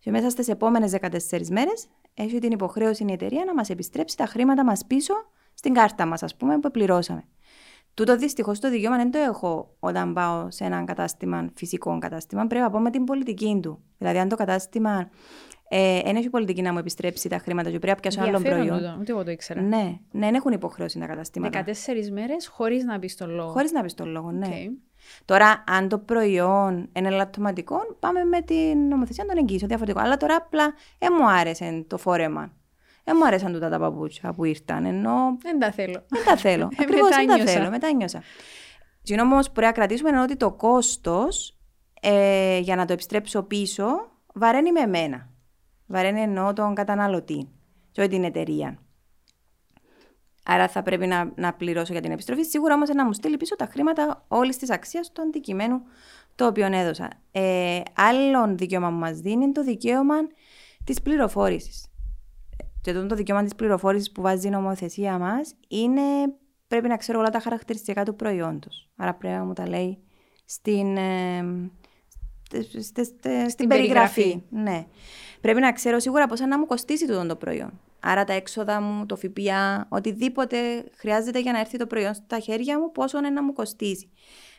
Και μέσα στις επόμενες 14 μέρες έχει την υποχρέωση η εταιρεία να μας επιστρέψει τα χρήματα μας πίσω στην κάρτα μας, ας πούμε, που πληρώσαμε. Τούτο δυστυχώς το δικαίωμα δεν το έχω όταν πάω σε ένα κατάστημα, φυσικό κατάστημα. Πρέπει να πω με την πολιτική του. Δηλαδή, αν το κατάστημα ε, δεν έχει πολιτική να μου επιστρέψει τα χρήματα και πρέπει να πιάσω άλλο προϊόν. Τούτο, ούτε εγώ το ήξερα. Ναι, ναι, δεν έχουν υποχρέωση τα καταστήματα. 14 μέρες χωρίς να πεις τον λόγο. Χωρίς να πεις τον λόγο, ναι. Okay. Τώρα, αν το προϊόν είναι ελαττωματικό, πάμε με την νομοθεσία των εγγύσεων διαφορετικό. Αλλά τώρα απλά δεν μου άρεσε το φόρεμα. Δεν μου άρεσαν τούτα τα παπούτσια που ήρθαν. Ενώ... Δεν τα θέλω. Δεν τα θέλω. Ε, Ακριβώς δεν τα θέλω. Μετά νιώσα. Τι όμως που πρέπει να κρατήσουμε είναι ότι το κόστος ε, για να το επιστρέψω πίσω βαραίνει με εμένα. Βαραίνει εννοώ τον καταναλωτή και όχι την εταιρεία. Άρα θα πρέπει να, να πληρώσω για την επιστροφή. Σίγουρα όμως να μου στείλει πίσω τα χρήματα όλης της αξίας του αντικειμένου το οποίο έδωσα. Ε, άλλον δικαίωμα που μας δίνει είναι το δικαίωμα της πληροφόρησης. Και το δικαίωμα της πληροφόρησης που βάζει η νομοθεσία μας είναι πρέπει να ξέρω όλα τα χαρακτηριστικά του προϊόντος. Άρα πρέπει να μου τα λέει στην, ε, στην, περιγραφή. Ναι. Πρέπει να ξέρω σίγουρα πόσα να μου κοστίσει το, το προϊόν. Άρα τα έξοδα μου, το ΦΠΑ, οτιδήποτε χρειάζεται για να έρθει το προϊόν στα χέρια μου, πόσο είναι να μου κοστίσει.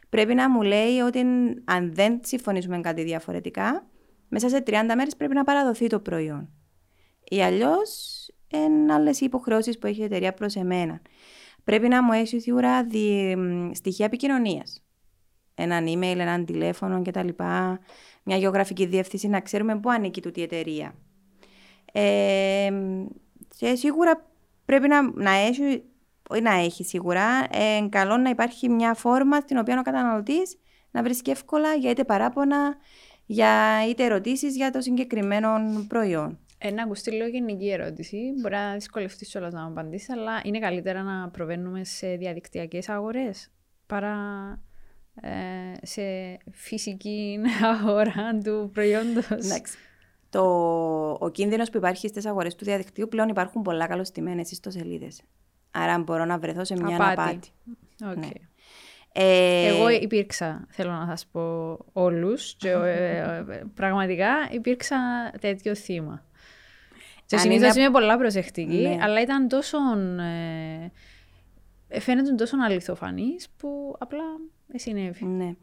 Πρέπει να μου λέει ότι αν δεν συμφωνήσουμε κάτι διαφορετικά, μέσα σε 30 μέρες πρέπει να παραδοθεί το προϊόν. Ή αλλιώς είναι άλλες υποχρεώσεις που έχει η εταιρεία προς εμένα. Πρέπει να μου έχει σίγουρα δι... στοιχεία επικοινωνίας. Έναν email, έναν τηλέφωνο κτλ. Μια γεωγραφική διεύθυνση να ξέρουμε πού ανήκει τούτη η εταιρεία. Ε, και σίγουρα πρέπει να, να έχει, όχι να έχει σίγουρα, ε, καλό να υπάρχει μια φόρμα στην οποία ο καταναλωτής να βρίσκει εύκολα για είτε παράπονα, για είτε ερωτήσεις για το συγκεκριμένο προϊόν. Ένα ακουστεί λίγο γενική ερώτηση. Μπορεί να δυσκολευτείς όλα να μου απαντήσεις, αλλά είναι καλύτερα να προβαίνουμε σε διαδικτυακές αγορές παρά ε, σε φυσική αγορά του προϊόντος. Εντάξει. Το, ο κίνδυνος που υπάρχει στις αγορές του διαδικτύου πλέον υπάρχουν πολλά καλωστημένε ιστοσελίδες. Άρα μπορώ να βρεθώ σε μια απάτη. απάτη. Okay. Ναι. Ε, Εγώ υπήρξα, θέλω να σας πω όλους και ε, ε, πραγματικά υπήρξα τέτοιο θύμα. Και Αν συνήθως είναι- είμαι πολλά προσεκτική, Ναι. αλλά ήταν τόσο... Ε, φαίνεται τόσο αληθοφανής που απλά ε, συνέβη. Ναι.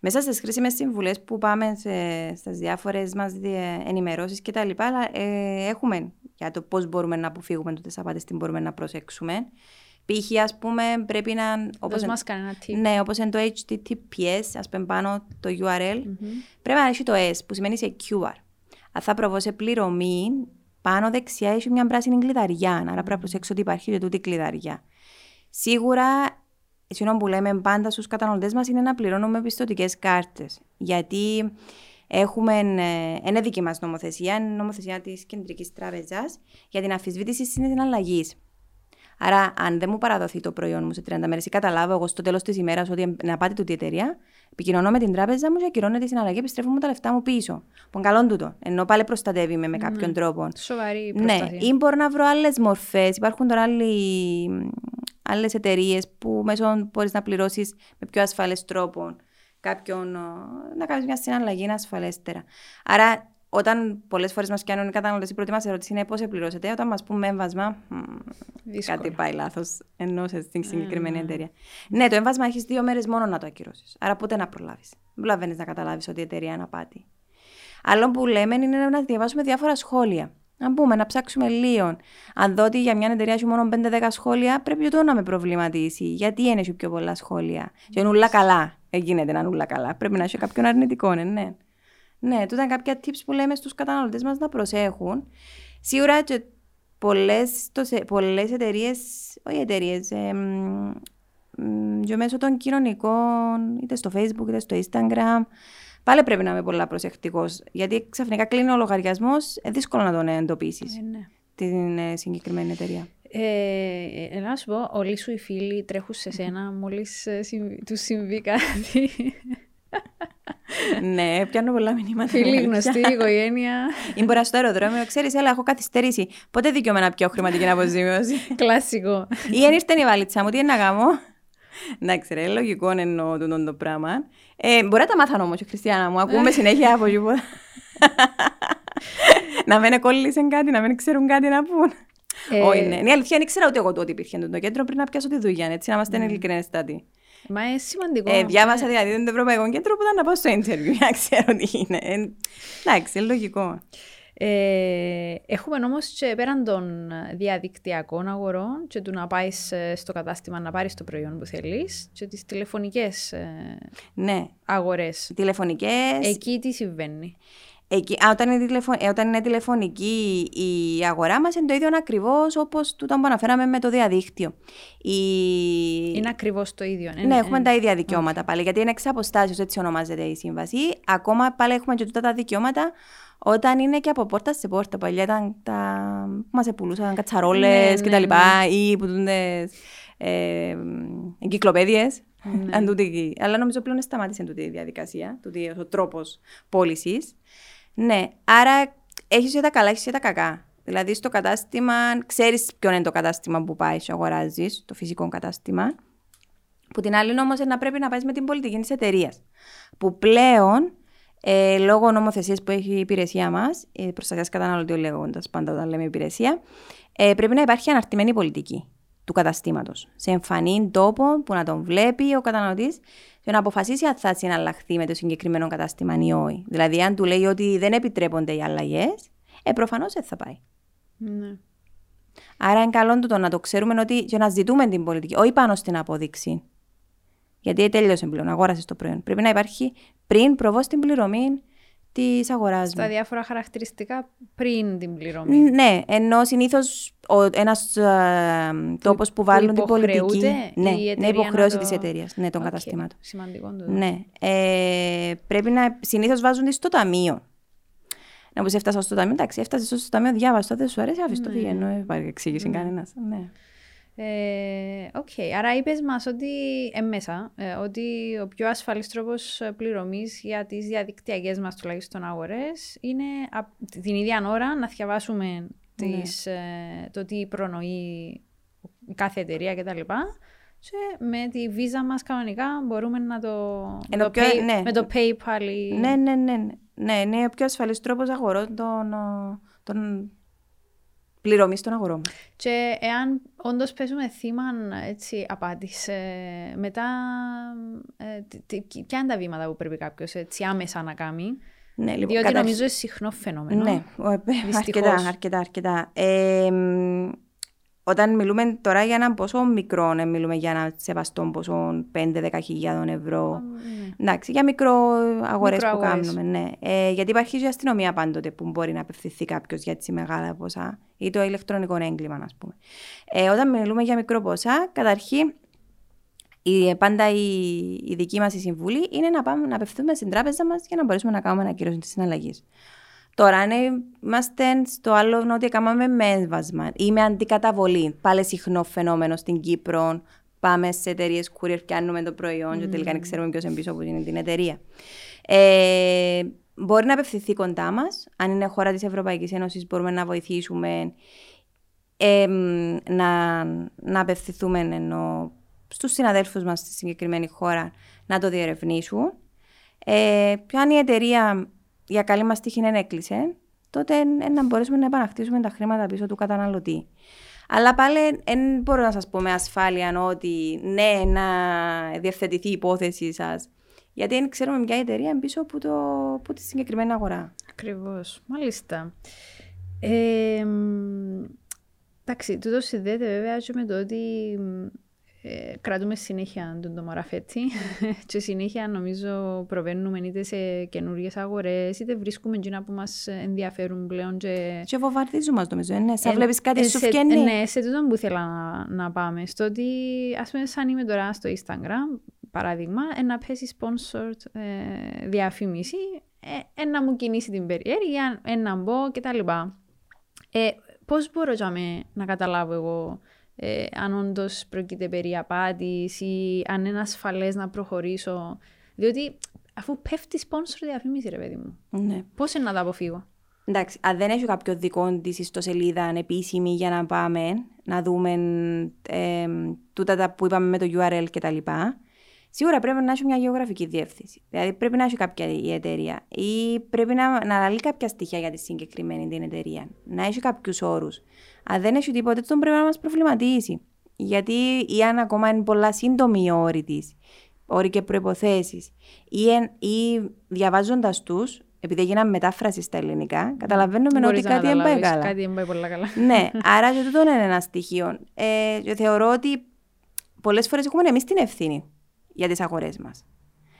Μέσα στις χρήσιμες συμβουλές που πάμε σε, στις διάφορες μας ενημερώσεις και τα λοιπά, αλλά, ε, έχουμε για το πώς μπορούμε να αποφύγουμε τούτες απάτες, τι μπορούμε να προσέξουμε. Π.χ. ας πούμε, πρέπει να. Δώσ' μας κανένα tip. Ναι, όπως είναι το HTTPS, ας πούμε πάνω το URL, Μμμ. πρέπει να έχει το S που σημαίνει secure. Αν θα προβώ σε πληρωμή, πάνω δεξιά έχει μια πράσινη κλειδαριά. Άρα πρέπει να προσέξω ότι υπάρχει και τούτη κλειδαριά. Σίγουρα, εκείνο που λέμε πάντα στους καταναλωτές μας είναι να πληρώνουμε πιστοτικές κάρτες. Γιατί έχουμε, ε, είναι δική μας νομοθεσία, είναι νομοθεσία της Κεντρικής Τράπεζας για την αφισβήτηση συναλλαγής. Άρα, αν δεν μου παραδοθεί το προϊόν μου σε 30 μέρες ή καταλάβω εγώ στο τέλος της ημέρας ότι να πάτε τούτη η εταιρεία, επικοινωνώ με την τράπεζα μου και ακυρώνεται η συναλλαγή, επιστρέφω μου τα λεφτά μου πίσω. Που καλό τούτο. Ενώ πάλι προστατεύει με, με κάποιον τρόπο. Σοβαρή Ναι, προστασία. ή μπορώ να βρω άλλες μορφές. Υπάρχουν τώρα άλλες εταιρείες που μέσω μπορείς να πληρώσεις με πιο ασφαλές τρόπο κάποιον. ε, να κάνεις μια συναλλαγή ασφαλέστερα. Άρα, όταν πολλές φορές μας πιάνουν οι καταναλωτές, η πρώτη μας ερώτηση είναι πώς πληρώσετε. Όταν μας πούμε έμβασμα, μ, Δύσκολο. κάτι πάει λάθος. Ενώ σε στην συγκεκριμένη εταιρεία. Ναι, το έμβασμα έχεις δύο μέρες μόνο να το ακυρώσεις. Άρα, πότε να προλάβεις. Δεν προλαβαίνεις να καταλάβεις ότι η εταιρεία είναι απάτη. Άλλο που λέμε είναι να διαβάσουμε διάφορα σχόλια. Αν πούμε, να ψάξουμε λίγο. Αν δω ότι για μια εταιρεία έχει μόνο 5-10 σχόλια, πρέπει και το να με προβληματίσει. Γιατί είναι έχει πιο πολλά σχόλια. Και είναι ούλα καλά. Δεν γίνεται να είναι ούλα καλά. Πρέπει να έχει κάποιον αρνητικό, ναι. ναι. Ναι, τούτα είναι κάποια tips που λέμε στους καταναλωτές μας να προσέχουν. Σίγουρα και πολλές, το, σε- πολλές εταιρείες, όχι εταιρείες, ε, μ, μ, και μέσω των κοινωνικών, είτε στο facebook είτε στο instagram, πάλι πρέπει να είμαι πολλά προσεκτικός, γιατί ξαφνικά κλείνει ο λογαριασμός, ε, δύσκολο να τον εντοπίσεις Ε, ναι. την ε, συγκεκριμένη εταιρεία. Ε, ε, να σου πω, όλοι σου οι φίλοι τρέχουν σε σένα μόλις ε, συμβ- τους συμβεί κάτι. Ναι, πιάνω πολλά μηνύματα. Φίλοι, αλήθεια. γνωστοί, οικογένεια. Ή μπορεί στο αεροδρόμιο, ξέρεις, έλα, έχω καθυστερήσει. Πότε δικαιούμαι να πιω χρηματική αποζημίωση; Κλασικό. Ή αν ήρθε η βαλίτσα μου, τι είναι να κάνω. Εντάξει, ρε, λογικό εννοώ τούτο το πράγμα. Ε, μπορεί να τα μάθαν όμως, Χριστιανά μου. Ακούμε συνέχεια από εκεί που. να μην κόλλησαν κάτι, να μην ξέρουν κάτι να πούν. Ε, Όχι, ναι. Η αλήθεια δεν ήξερα ούτε εγώ το ότι υπήρχε το κέντρο πριν να πιάσω τη δουλειά. Έτσι, να είμαστε ειλικρινέστατοι. Μα είναι σημαντικό. Ε, διάβασα δηλαδή το Ευρωπαϊκό Κέντρο που ήταν να πάω στο interview για να ξέρω τι είναι. Ε, εντάξει, λογικό. Ε, έχουμε όμως και πέραν των διαδικτυακών αγορών και του να πάεις στο κατάστημα να πάρεις το προϊόν που θέλεις και τις τηλεφωνικές ε, Ναι. αγορές. Τηλεφωνικές. Εκεί τι συμβαίνει; Εκεί, α, όταν, είναι τηλεφω... ε, όταν είναι τηλεφωνική η αγορά μας είναι το ίδιο ακριβώς όπως τούτο που αναφέραμε με το διαδίκτυο. Η... Είναι ακριβώς το ίδιο. Ναι, έχουμε τα ίδια δικαιώματα πάλι, γιατί είναι εξ αποστάσεως, έτσι ονομάζεται η σύμβαση. Ακόμα πάλι έχουμε και τούτα τα δικαιώματα όταν είναι και από πόρτα σε πόρτα. Παλιά ήταν τα που μας επουλούσαν κατσαρόλες Ναι, και ναι, τα λοιπά ή που τούντες ε, εγκυκλοπαίδειες. Ναι. Αν τούτη- Αλλά νομίζω πλέον σταμάτησε τούτη η διαδικασία, τούτη ο τρόπος πώλησης. Ναι, άρα έχεις και τα καλά, έχεις και τα κακά. Δηλαδή στο κατάστημα, ξέρεις ποιο είναι το κατάστημα που πάει και αγοράζεις, το φυσικό κατάστημα. Που την άλλη όμως να πρέπει να πάει με την πολιτική της εταιρείας. Που πλέον, ε, λόγω νομοθεσίας που έχει η υπηρεσία μας, η προστασία καταναλωτή λέγοντας πάντα όταν λέμε υπηρεσία, ε, πρέπει να υπάρχει αναρτημένη πολιτική του καταστήματος. Σε εμφανή τόπο που να τον βλέπει ο καταναλωτής και να αποφασίσει αν θα συναλλαχθεί με το συγκεκριμένο κατάστημα ή όχι. Δηλαδή, αν του λέει ότι δεν επιτρέπονται οι αλλαγές, ε, προφανώς δεν θα πάει. Ναι. Άρα είναι καλό το να το ξέρουμε ότι για να ζητούμε την πολιτική, όχι πάνω στην απόδειξη. Γιατί τέλειωσε πλέον, αγόρασες το προϊόν. Πρέπει να υπάρχει πριν προβείς στην πληρωμή της αγοράς Στα μου. διάφορα χαρακτηριστικά πριν την πληρωμή. Ναι, ενώ συνήθως ένας τόπος που βάλουν την πολιτική. υποχρεούται Ναι, η ναι, εταιρεία υποχρέωση να το- της εταιρείας, ναι, των Οκ, καταστήματων. Σημαντικό το. Ναι. Ε, πρέπει να. Συνήθως βάζουν τη στο ταμείο. Να πω, έφτασα στο ταμείο. Εντάξει, έφτασες στο ταμείο, διάβασα το, δεν σου αρέσει, άφησε το φύγε. Ενώ δεν υπάρχει εξήγηση κανένας. Ναι. Ε, Οκ, άρα είπες μας ότι εμέσα, ε, ότι ο πιο ασφαλής τρόπος πληρωμής για τις διαδικτυακές μας τουλάχιστον αγορές είναι απ- την ίδια ώρα να διαβάσουμε τις, ε, το τι προνοεί η κάθε εταιρεία κτλ. και με τη Visa μας κανονικά μπορούμε να το, Ενώ το πιο- pay- ναι. με το PayPal ή... Ναι, ναι, ναι. ναι. Ναι, είναι ο πιο ασφαλής τρόπος αγορών των, ε, των πληρωμής των αγορών. Και εάν όντως παίζουμε θύμα έτσι, απάτης, ε, μετά ε, τι- τι- ποια είναι τα βήματα που πρέπει κάποιος έτσι άμεσα να κάνει; Ναι, λοιπόν, διότι καταρχήν- νομίζω είναι συχνό φαινόμενο. Ναι, ο- ε, Δυστυχώς. αρκετά, αρκετά, αρκετά. Ε, μ, όταν μιλούμε τώρα για ένα ποσό μικρό, ναι, μιλούμε για ένα σεβαστό ποσό 5-10 χιλιάδων ευρώ. Ναι. Εντάξει, για μικρό αγορές που Μικροαγορές. κάνουμε, ναι. Ε, γιατί υπάρχει και η αστυνομία πάντοτε που μπορεί να απευθυνθεί κάποιος για έτσι μεγάλα ποσά ή το ηλεκτρονικό έγκλημα, ας πούμε. Ε, όταν μιλούμε για μικρό ποσά, καταρχήν η, πάντα η, η δική μας η συμβουλή είναι να, πάμε, να απευθύνουμε στην τράπεζα μας για να μπορέσουμε να κάνουμε ανακύρωση της συναλλαγής. Τώρα, αν είμαστε στο άλλο ότι κάναμε με έμβασμα ή με αντικαταβολή, πάλι συχνό φαινόμενο στην Κύπρο, πάμε σε εταιρείες courier, πιάνουμε το προϊόν και τελικά δεν ξέρουμε ποιος είναι πίσω από την, την εταιρεία. Ε, μπορεί να απευθυνθεί κοντά μας. Αν είναι χώρα της Ευρωπαϊκής Ένωσης, μπορούμε να βοηθήσουμε ε, μ, να, να απευθυνθούμε ενώ στους συναδέλφους μας στη συγκεκριμένη χώρα να το διερευνήσουν. Ε, πιο αν η εταιρεία για καλή μας τύχη δεν έκλεισε, τότε ε, να μπορέσουμε να επαναχτίσουμε τα χρήματα πίσω του καταναλωτή. Αλλά πάλι δεν μπορώ να σας πω με ασφάλεια ότι ναι, να διευθετηθεί η υπόθεση σας. Γιατί δεν ξέρουμε ποια εταιρεία είναι πίσω από, το, από τη συγκεκριμένη αγορά. Ακριβώς. Μάλιστα. Ε, μ, εντάξει, τούτος συνδέεται βέβαια και με το ότι μ, ε, κρατούμε συνέχεια τον το μαραφέτσι και συνέχεια νομίζω προβαίνουμε είτε σε καινούριες αγορές είτε βρίσκουμε εκείνα που μας ενδιαφέρουν πλέον και Και βομβαρδίζουμε μας νομίζω, ναι. Σαν Ε, βλέπεις κάτι ε, σου σε- φκένει. Ναι, σε τούτο που ήθελα να, να πάμε. Στο ότι, ας πούμε, σαν είμαι τώρα στο Instagram, παράδειγμα, ε, να πέσει sponsored ε, διαφήμιση, ε, ε, να μου κινήσει την περιέργεια, ε, να μπω κτλ. Ε, πώς μπορώ για με, να καταλάβω εγώ ε, αν όντως πρόκειται περί απάτης ή αν είναι ασφαλές να προχωρήσω. Διότι αφού πέφτει sponsor διαφήμιση, ρε παιδί μου, Ναι. πώς είναι να τα αποφύγω; Εντάξει, αν δεν έχει κάποιο δικό της ιστοσελίδα επίσημη για να πάμε να δούμε ε, τούτα τα που είπαμε με το URL κτλ. Σίγουρα πρέπει να έχει μια γεωγραφική διεύθυνση. Δηλαδή πρέπει να έχει κάποια η εταιρεία ή πρέπει να, να αναλύει κάποια στοιχεία για τη συγκεκριμένη την εταιρεία. Να έχει κάποιους όρους. Αν δεν έχει τίποτε, τον πρέπει να μας προβληματίσει. Γιατί ή αν ακόμα είναι πολλά σύντομοι οι όροι της, όροι και προποθέσει, ή, εν- ή διαβάζοντας τους, επειδή έγιναν μετάφρασης στα ελληνικά, καταλαβαίνουμε ότι Μπορείς να κάτι δεν πάει καταλάβεις, καλά. Κάτι δεν πάει πολλά καλά. ναι, άρα και τούτο είναι ένα στοιχείο. Ε, και θεωρώ ότι πολλές φορές έχουμε εμείς την ευθύνη για τις αγορές μας.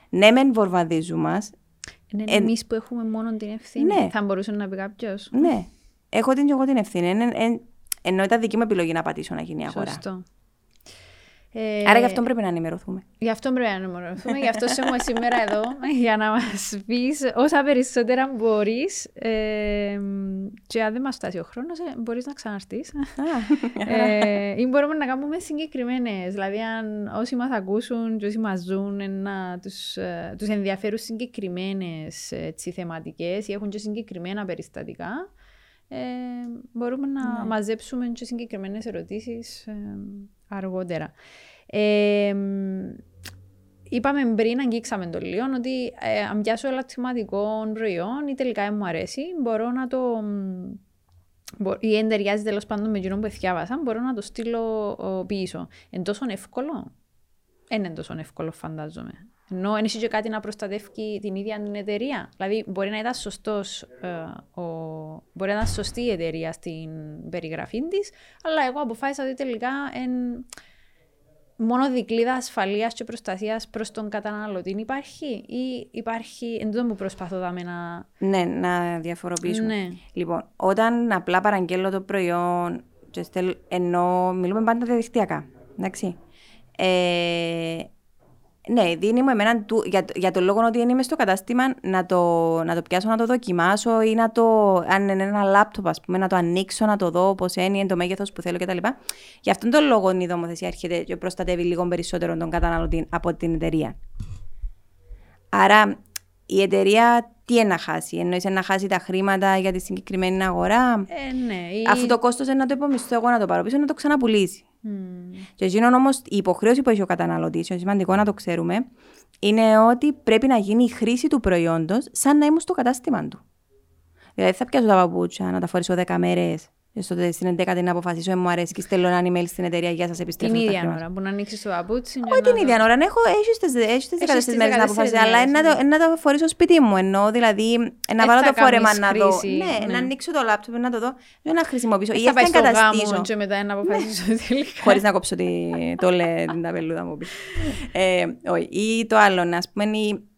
Ναι, μεν βορβαδίζουν μας. Είναι Ε, εμείς που έχουμε μόνο την ευθύνη. ναι. Θα μπορούσε να πει κάποιος. Ναι, έχω την και εγώ την ευθύνη. Εν, εν, ενώ ήταν δική μου επιλογή να πατήσω να γίνει η αγορά. Σωστό. Ε, Άρα γι' αυτό πρέπει να ενημερωθούμε. Γι' αυτό πρέπει να ενημερωθούμε. Γι' αυτό σε έχουμε σήμερα εδώ για να μας πεις όσα περισσότερα μπορείς. Ε, και αν δεν μας φτάσει ο χρόνος, μπορείς να ξαναρθεί. ε, ή μπορούμε να κάνουμε συγκεκριμένες. Δηλαδή, αν όσοι μας ακούσουν και όσοι μας ζουν, να τους, ε, τους ενδιαφέρουν συγκεκριμένες θεματικές ή έχουν και συγκεκριμένα περιστατικά, ε, μπορούμε να μαζέψουμε και συγκεκριμένες ερωτήσεις ε, αργότερα. Ε, είπαμε πριν, αγγίξαμε το λίγο, ότι ε, αν πιάσω ελαττωματικό προϊόν ή τελικά δεν μου αρέσει, μπορώ να το... μ, μπο- ή εν ταιριάζει τέλος πάντων με εκείνο που εθιάβασα, μπορώ να το στείλω ο, πίσω. Είναι τόσο εύκολο; Δεν είναι τόσο εύκολο, φαντάζομαι. Ενώ δεν έχει και κάτι να προστατεύει την ίδια την εταιρεία. Δηλαδή, μπορεί να ήταν σωστός, ε, ο, μπορεί να ήταν σωστή η εταιρεία στην περιγραφή της, αλλά εγώ αποφάσισα ότι τελικά εν, μόνο δικλίδα ασφαλείας και προστασίας προς τον καταναλωτή υπάρχει ή υπάρχει, εν τούτο που προσπαθώ δάμε να... ναι, να διαφοροποιήσουμε. Ναι. Λοιπόν, όταν απλά παραγγέλνω το προϊόν, και στέλ- ενώ μιλούμε πάντα διαδικτυακά. Εντάξει. Ε, ναι, δίνει μου εμένα του, για, το- για τον λόγο ότι δεν είμαι στο κατάστημα να το, να το πιάσω, να το δοκιμάσω ή να το, αν είναι ένα λάπτοπ, ας πούμε, να το ανοίξω, να το δω πώς είναι, είναι το μέγεθος που θέλω κτλ. Γι' αυτόν τον λόγο η νομοθεσία έρχεται και προστατεύει λίγο περισσότερο τον καταναλωτή από την εταιρεία. Άρα η εταιρεία τι είναι να χάσει, εννοείς να χάσει τα χρήματα για τη συγκεκριμένη αγορά, Ε, ναι. Ή... αφού το κόστος είναι να το υπομισθώ εγώ να το πάρω πίσω, να το ξαναπουλήσει. Και εκείνο όμως η υποχρέωση που έχει ο καταναλωτής, είναι σημαντικό να το ξέρουμε, είναι ότι πρέπει να γίνει η χρήση του προϊόντος σαν να ήμουν στο κατάστημα του. Δηλαδή θα πιάσω τα παπούτσια, να τα φορήσω 10 μέρες στο, στην 11η να αποφασίσω, μου αρέσει και στέλνω ένα email στην εταιρεία για σας επιστρέφω. Την ίδια ώρα που να ανοίξει το παπούτσι. Όχι την ίδια ώρα. Έχω, έχεις τι 14 μέρες να αποφασίσω, αλλά να το, να το φορήσω σπίτι μου. Ενώ δηλαδή να βάλω το φόρεμα να δω. Ναι, να ανοίξω το λάπτοπ να το δω. Δεν να χρησιμοποιήσω. Ή να εγκαταστήσω. Και μετά να αποφασίσω τελικά. Χωρίς να κόψω το λε την ταπελούδα μου. Όχι. Ή το άλλο, ας πούμε, δεν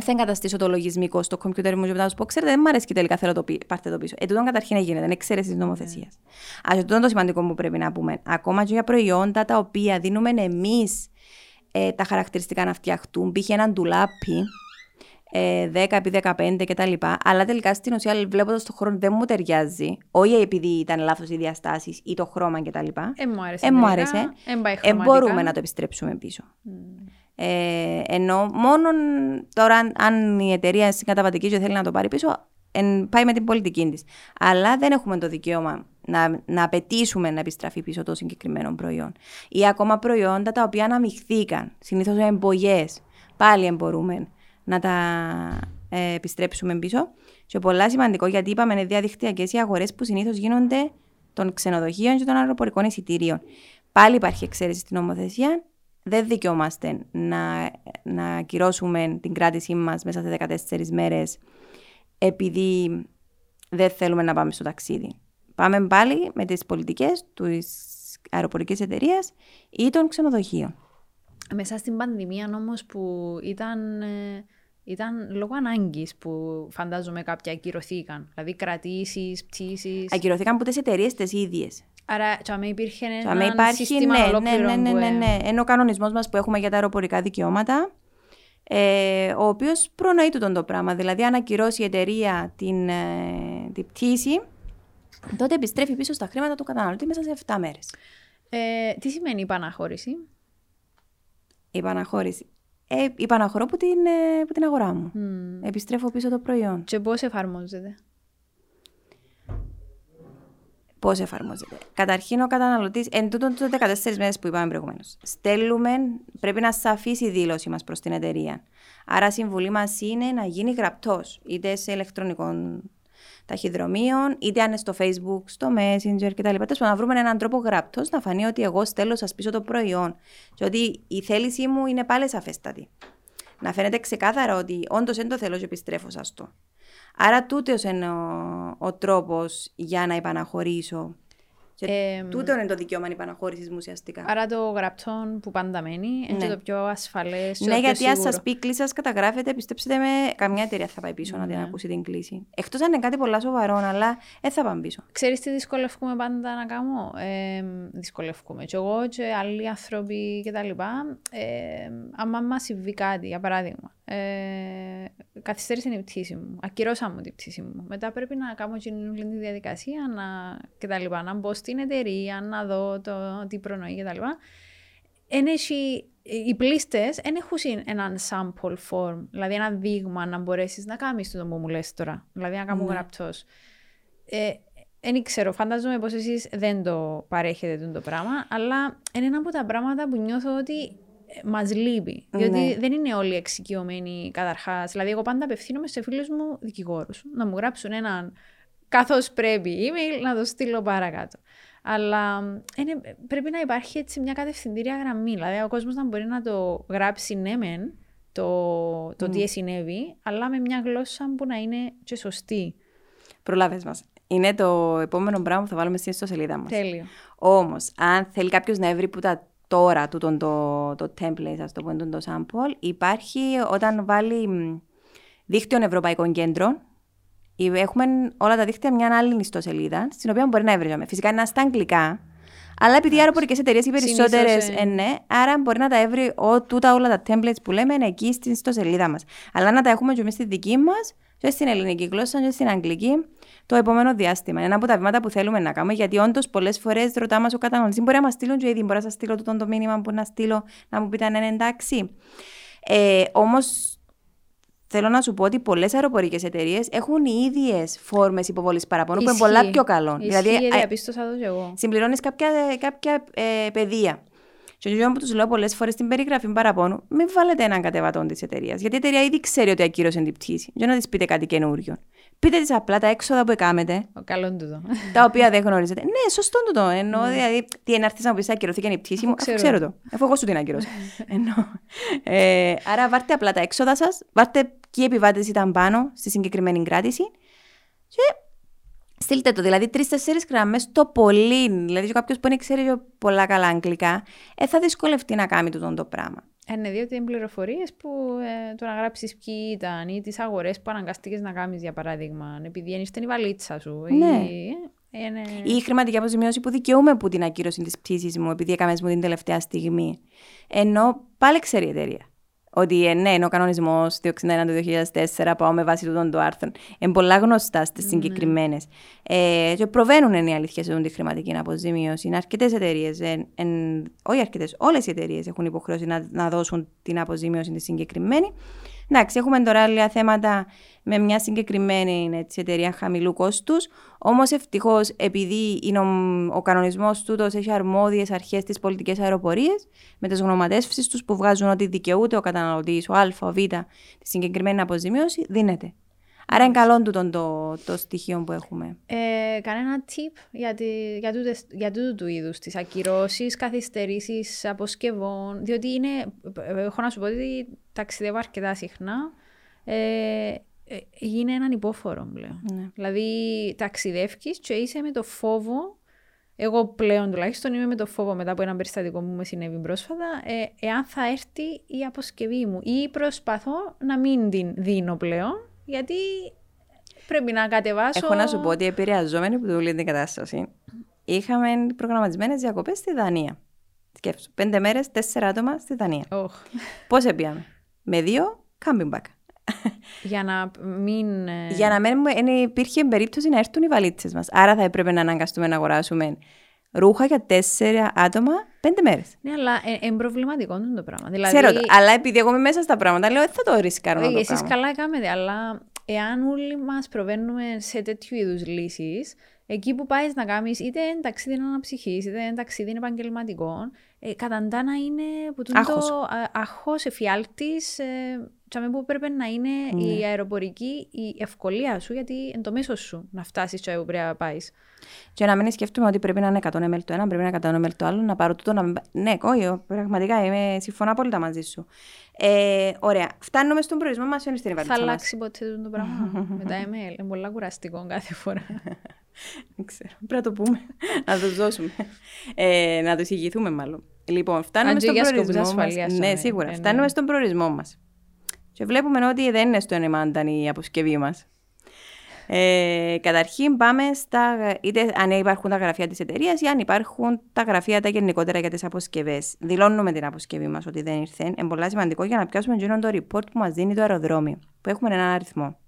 θα εγκαταστήσω το λογισμικό στο κομπιούτερ μου και μετά σου πω: Ξέρετε, δεν μου αρέσει και τελικά θέλω το πάρτε το πίσω. Ε, τούτον καταρχήν γίνεται, είναι εξαίρεση τη νομοθεσία. Mm. Α, είναι το σημαντικό που πρέπει να πούμε. Ακόμα και για προϊόντα τα οποία δίνουμε εμείς ε, τα χαρακτηριστικά να φτιαχτούν, π.χ. έναν ντουλάπι, ε, 10x15 κτλ. Αλλά τελικά στην ουσία βλέποντας το χρόνο δεν μου ταιριάζει. Όχι επειδή ήταν λάθος οι διαστάσεις ή το χρώμα κτλ. Ε, μου άρεσε. Ε, μου άρεσε. Ε, μπορούμε να το επιστρέψουμε πίσω. Mm. Ε, ενώ μόνο τώρα, αν η εταιρεία συγκαταβατική και θέλει να το πάρει πίσω, εν, πάει με την πολιτική της. Αλλά δεν έχουμε το δικαίωμα να, να απαιτήσουμε να επιστραφεί πίσω το συγκεκριμένο προϊόν. Ή ακόμα προϊόντα τα οποία αναμειχθήκαν, συνήθως εμπογέ. Πάλι μπορούμε να τα ε, επιστρέψουμε πίσω. Και πολλά σημαντικό γιατί είπαμε είναι διαδικτυακές οι αγορές που συνήθως γίνονται των ξενοδοχείων και των αεροπορικών εισιτήριων. Πάλι υπάρχει εξαίρεση στην νομοθεσία δεν δικαιούμαστε να, να ακυρώσουμε την κράτησή μας μέσα σε 14 μέρες επειδή δεν θέλουμε να πάμε στο ταξίδι. Πάμε πάλι με τις πολιτικές της αεροπορικής εταιρείας ή των ξενοδοχείων. Μέσα στην πανδημία όμως που ήταν, ε, ήταν λόγω ανάγκης που φαντάζομαι κάποια ακυρωθήκαν. Δηλαδή κρατήσεις, πτήσεις. Ακυρωθήκαν από τις εταιρείες τις ίδιες. Άρα, τσάμε υπήρχε ένα υπάρχει, σύστημα ναι, ολόκληρο. Ναι, ναι, ναι, ναι, ναι. Είναι ο κανονισμός μας που έχουμε για τα αεροπορικά δικαιώματα, ε, ο οποίος προνοεί τούτο το πράγμα. Δηλαδή, αν ακυρώσει η εταιρεία την, ε, την πτήση, τότε επιστρέφει πίσω στα χρήματα του καταναλωτή μέσα σε 7 μέρες. Ε, τι σημαίνει η παναχώρηση; Η παναχώρηση. Ε, η παναχωρώ από την, ε, την αγορά μου. Mm. Επιστρέφω πίσω το προϊόν. Και πώς εφαρμόζεται; Πώς εφαρμόζεται. Καταρχήν, ο καταναλωτής, εν τούτον τους 14 μέρες που είπαμε προηγουμένως, στέλνουμε, πρέπει να σαφεί η δήλωση μας προς την εταιρεία. Άρα, η συμβουλή μας είναι να γίνει γραπτός, είτε σε ηλεκτρονικών ταχυδρομείων, είτε αν είναι στο Facebook, στο Messenger κτλ. Τέλος να βρούμε έναν τρόπο γραπτός να φανεί ότι εγώ στέλνω σας πίσω το προϊόν. Και ότι η θέλησή μου είναι πάλι σαφέστατη. Να φαίνεται ξεκάθαρα ότι όντως δεν το θέλω και επιστρέφω σα το. Άρα τούτος είναι ο, ο τρόπος για να επαναχωρήσω ε, τούτο είναι το δικαίωμα υπαναχώρηση μου ουσιαστικά. Άρα το γραπτό που πάντα μένει είναι ναι. το πιο ασφαλές. Ναι, γιατί αν σας πει κλίση, σας καταγράφετε, πιστέψτε με, καμιά εταιρεία θα πάει πίσω ναι. να την ακούσει την κλίση. Εκτός αν είναι κάτι πολύ σοβαρό, αλλά δεν θα πάμε πίσω. Ξέρεις τι δυσκολεύουμε πάντα να κάνω; Ε, δυσκολεύουμε. Και εγώ και άλλοι άνθρωποι κτλ. Ε, άμα μας συμβεί κάτι, για παράδειγμα. Ε, καθυστέρησε η πτήση μου. Ακυρώσαμε την πτήση μου. Μετά πρέπει να κάνω την διαδικασία να, κτλ. Να μπω στην εταιρεία, να δω το, τι προνοεί κτλ. οι πλήστες δεν έχουν έναν sample form, δηλαδή ένα δείγμα να μπορέσεις να κάνεις το που μου λες τώρα. Δηλαδή να κάνω ναι. γραπτός. Ε, δεν ξέρω, φαντάζομαι πως εσείς δεν το παρέχετε το πράγμα, αλλά είναι ένα από τα πράγματα που νιώθω ότι μας λείπει. Διότι ναι. δεν είναι όλοι εξοικειωμένοι καταρχάς. Δηλαδή, εγώ πάντα απευθύνομαι σε φίλους μου δικηγόρους να μου γράψουν έναν καθώς πρέπει email να το στείλω παρακάτω. Αλλά είναι, πρέπει να υπάρχει έτσι μια κατευθυντήρια γραμμή. Δηλαδή, ο κόσμος να μπορεί να το γράψει ναι, μεν, το, το mm. τι συνέβη, αλλά με μια γλώσσα που να είναι και σωστή. Προλάβες μας. Είναι το επόμενο πράγμα που θα βάλουμε στην ιστοσελίδα μας. Τέλειο. Όμως, αν θέλει κάποιος να βρει που τα τώρα το, το, το template, ας το πούμε, το sample, υπάρχει όταν βάλει δίκτυο ευρωπαϊκών κέντρων, έχουμε όλα τα δίκτυα μια άλλη ιστοσελίδα, στην οποία μπορεί να έβριζαμε. Φυσικά είναι στα αγγλικά, αλλά επειδή οι αεροπορικές εταιρείες οι περισσότερες ε... ναι, άρα μπορεί να τα έβρει ο, τούτα όλα τα templates που λέμε εκεί στην ιστοσελίδα μας. Αλλά να τα έχουμε και εμείς στη δική μας, και στην ελληνική γλώσσα, και στην αγγλική, το επόμενο διάστημα. Είναι ένα από τα βήματα που θέλουμε να κάνουμε, γιατί όντως πολλές φορές ρωτά μας ο καταναλωτής, μπορεί να μας στείλουν και ήδη, μπορεί να σας στείλω το, το μήνυμα, μπορεί να στείλω, να μου πείτε αν είναι εντάξει. Ε, Όμως θέλω να σου πω ότι πολλές αεροπορικές εταιρείες έχουν οι ίδιες φόρμες υποβολής παραπώνου που είναι Ισχύει. πολλά πιο καλό. Δηλαδή, α, διαπίστωσα το και εγώ. συμπληρώνεις κάποια, κάποια ε, παιδεία. Και ο που τους λέω πολλές φορές στην περιγραφή παραπώνου, μην βάλετε έναν κατεβατόν της εταιρείας. Γιατί η εταιρεία ήδη ξέρει ότι ακύρωσε την πτήση. Για να της πείτε κάτι καινούριο. Πείτε της απλά τα έξοδα που έκαμετε, Ο καλό τούτο. τα οποία δεν γνωρίζετε. Ναι, σωστό το. Εννοώ, δηλαδή, τι είναι έρθεις να μου πεις ακυρωθήκε η πτήση μου, αφού ξέρω. ξέρω το. Αφού εγώ σου την ακυρώσα. Εννοώ. Ε, άρα βάλτε απλά τα έξοδα σας, βάλτε ποιοι επιβάτες ήταν πάνω στη συγκεκριμένη κράτηση και στείλτε το. Δηλαδή, τρει-τέσσερι γραμμές το πολύ. Δηλαδή, κάποιος που δεν ξέρει πολλά καλά αγγλικά, ε, θα δυσκολευτεί να κάνει τούτο το πράγμα. Ε, ναι, διότι είναι πληροφορίες που ε, το να γράψεις ποιοι ήταν ή τις αγορές που αναγκαστήκε να κάνεις, για παράδειγμα, επειδή ένιστε η βαλίτσα σου. Ναι. Ή, ε, ε, ναι. Ή η χρηματική αποζημίωση που δικαιούμαι που την ακύρωση της πτήσης μου, επειδή έκαμες μου την τελευταία στιγμή. Ενώ πάλι ξέρει η εταιρεία. Ότι ε, ναι, είναι ο κανονισμός 261 του 2004, πάω με βάση τούτον το άρθρο. Είναι πολλά γνωστά στις Ναι. συγκεκριμένες. Ε, και προβαίνουν είναι η αλήθεια σε τη χρηματική αποζημίωση. Είναι αρκετές εταιρείες, όχι αρκετές, όλες οι εταιρείες έχουν υποχρέωση να, να δώσουν την αποζημίωση τη συγκεκριμένη. Εντάξει, έχουμε τώρα άλλα θέματα με μια συγκεκριμένη έτσι, εταιρεία χαμηλού κόστους. Όμως ευτυχώς, επειδή είναι ο, ο κανονισμός τούτος έχει αρμόδιες αρχές στι πολιτικέ αεροπορίε, με τις γνωματεύσεις τους που βγάζουν ότι δικαιούται ο καταναλωτής, ο Α, ο Β, τη συγκεκριμένη αποζημίωση, δίνεται. Άρα είναι καλό τούτο το, το στοιχείο που έχουμε. Ε, κανένα tip για, τη, για, τούτες, για τούτου του είδους τις ακυρώσεις, καθυστερήσεις αποσκευών. Διότι είναι. ε, Έχω να σου πω ότι ταξιδεύω αρκετά συχνά. Ε, ε, είναι έναν υπόφορο πλέον. Ναι. Δηλαδή, ταξιδεύει και είσαι με το φόβο. Εγώ πλέον τουλάχιστον είμαι με το φόβο μετά από ένα περιστατικό που μου συνέβη πρόσφατα, ε, εάν θα έρθει η αποσκευή μου. Ή προσπαθώ να μην την δίνω πλέον, γιατί πρέπει να κατεβάσω. Έχω να σου πω ότι επηρεαζόμενοι που δουλεύει την κατάσταση, είχαμε προγραμματισμένες διακοπές στη Δανία. Σκέφτομαι. Πέντε μέρες, τέσσερα άτομα στη Δανία. Οχ. Πώς έπιαμε, Με δύο camping bag. Για να μην. ε, Για να μην εν υπήρχε περίπτωση να έρθουν οι βαλίτσες μας. Άρα θα έπρεπε να αναγκαστούμε να αγοράσουμε ρούχα για τέσσερα άτομα πέντε μέρες. Ναι, αλλά είναι προβληματικό το πράγμα. Δηλαδή, Ξέρω το. Αλλά επειδή εγώ είμαι μέσα στα πράγματα, λέω «Ε, θα το ρισκάρω να όχι, το εσείς κάνω. καλά κάνετε, αλλά εάν όλοι μας προβαίνουμε σε τέτοιου είδους λύσεις, εκεί που πάεις να κάνεις είτε είναι ταξίδι αναψυχής, είτε είναι ταξίδι επαγγελματικό, ε, καταντά να είναι που τούτο Άγχος. το α, αχώς εφιάλτης, ε, τσάμε που πρέπει να είναι Ναι. η αεροπορική, η ευκολία σου, γιατί είναι το μέσος σου να φτάσεις στο που πρέπει να πάεις. Και να μην σκέφτομαι ότι πρέπει να είναι 100 ml το ένα, πρέπει να είναι 100 ml το άλλο, να πάρω τούτο. Να... μην πά- Ναι, όχι, πραγματικά είμαι, συμφωνώ απόλυτα μαζί σου. Ε, ωραία. Φτάνουμε στον προορισμό μας, είναι στην Θα βαλίτσα μας. αλλάξει ποτέ τούτο το πράγμα με τα email. Είναι πολύ κουραστικό κάθε φορά. Δεν ξέρω. Πρέπει να το πούμε. να του δώσουμε. Ε, να του ηγηθούμε, μάλλον. Λοιπόν, φτάνουμε Αν και στον για σκοπούς προορισμό μας. ασφαλείας, Ναι, ναι. σίγουρα. Ε, ναι. Φτάνουμε στον προορισμό μας. Και βλέπουμε ότι δεν είναι στο ενεμάνταν η αποσκευή μας. Ε, καταρχήν πάμε στα, είτε αν υπάρχουν τα γραφεία της εταιρείας ή αν υπάρχουν τα γραφεία τα γενικότερα για τις αποσκευές. Δηλώνουμε την αποσκευή μας ότι δεν ήρθε. Είναι πολύ σημαντικό για να πιάσουμε εκείνο το report που μας δίνει το αεροδρόμιο, που έχουμε έναν αριθμό.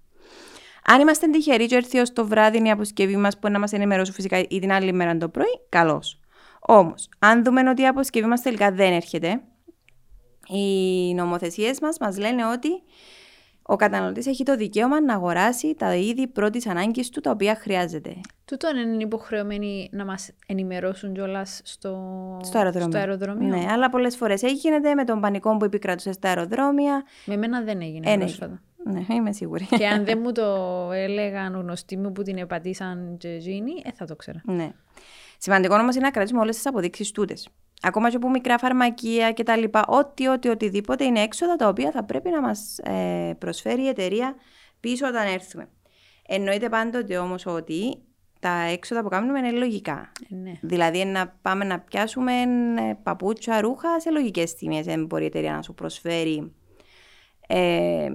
Αν είμαστε τυχεροί και έρθει ως το βράδυ η αποσκευή μας που να μας ενημερώσουν φυσικά ή την άλλη μέρα το πρωί, καλώς. Όμως, αν δούμε ότι η αποσκευή μας τελικά δεν έρχεται, οι νομοθεσίες μας μας λένε ότι ο καταναλωτής έχει το δικαίωμα να αγοράσει τα είδη πρώτης ανάγκης του τα οποία χρειάζεται. Τούτο είναι υποχρεωμένοι να μας ενημερώσουν κιόλας στο... Στο αεροδρόμιο. στο αεροδρόμιο. Ναι, αλλά πολλές φορές έγινε με τον πανικό που επικρατούσε στα αεροδρόμια. Με μένα δεν έγινε Ε, ναι. πρόσφατα. Ναι, είμαι σίγουρη. και αν δεν μου το έλεγαν γνωστοί μου που την επατήσαν και γίνει, ε, θα το ξέρα. Ναι. Σημαντικό όμως είναι να κρατήσουμε όλες τις αποδείξεις τούτες. Ακόμα και από μικρά φαρμακεία και τα λοιπά, ό,τι, ό,τι, οτιδήποτε είναι έξοδα τα οποία θα πρέπει να μας ε, προσφέρει η εταιρεία πίσω όταν έρθουμε. Εννοείται πάντοτε όμως ότι τα έξοδα που κάνουμε είναι λογικά. Ε, ναι. Δηλαδή να πάμε να πιάσουμε ε, παπούτσια, ρούχα σε λογικές τιμές. Δεν μπορεί η εταιρεία να σου προσφέρει ε,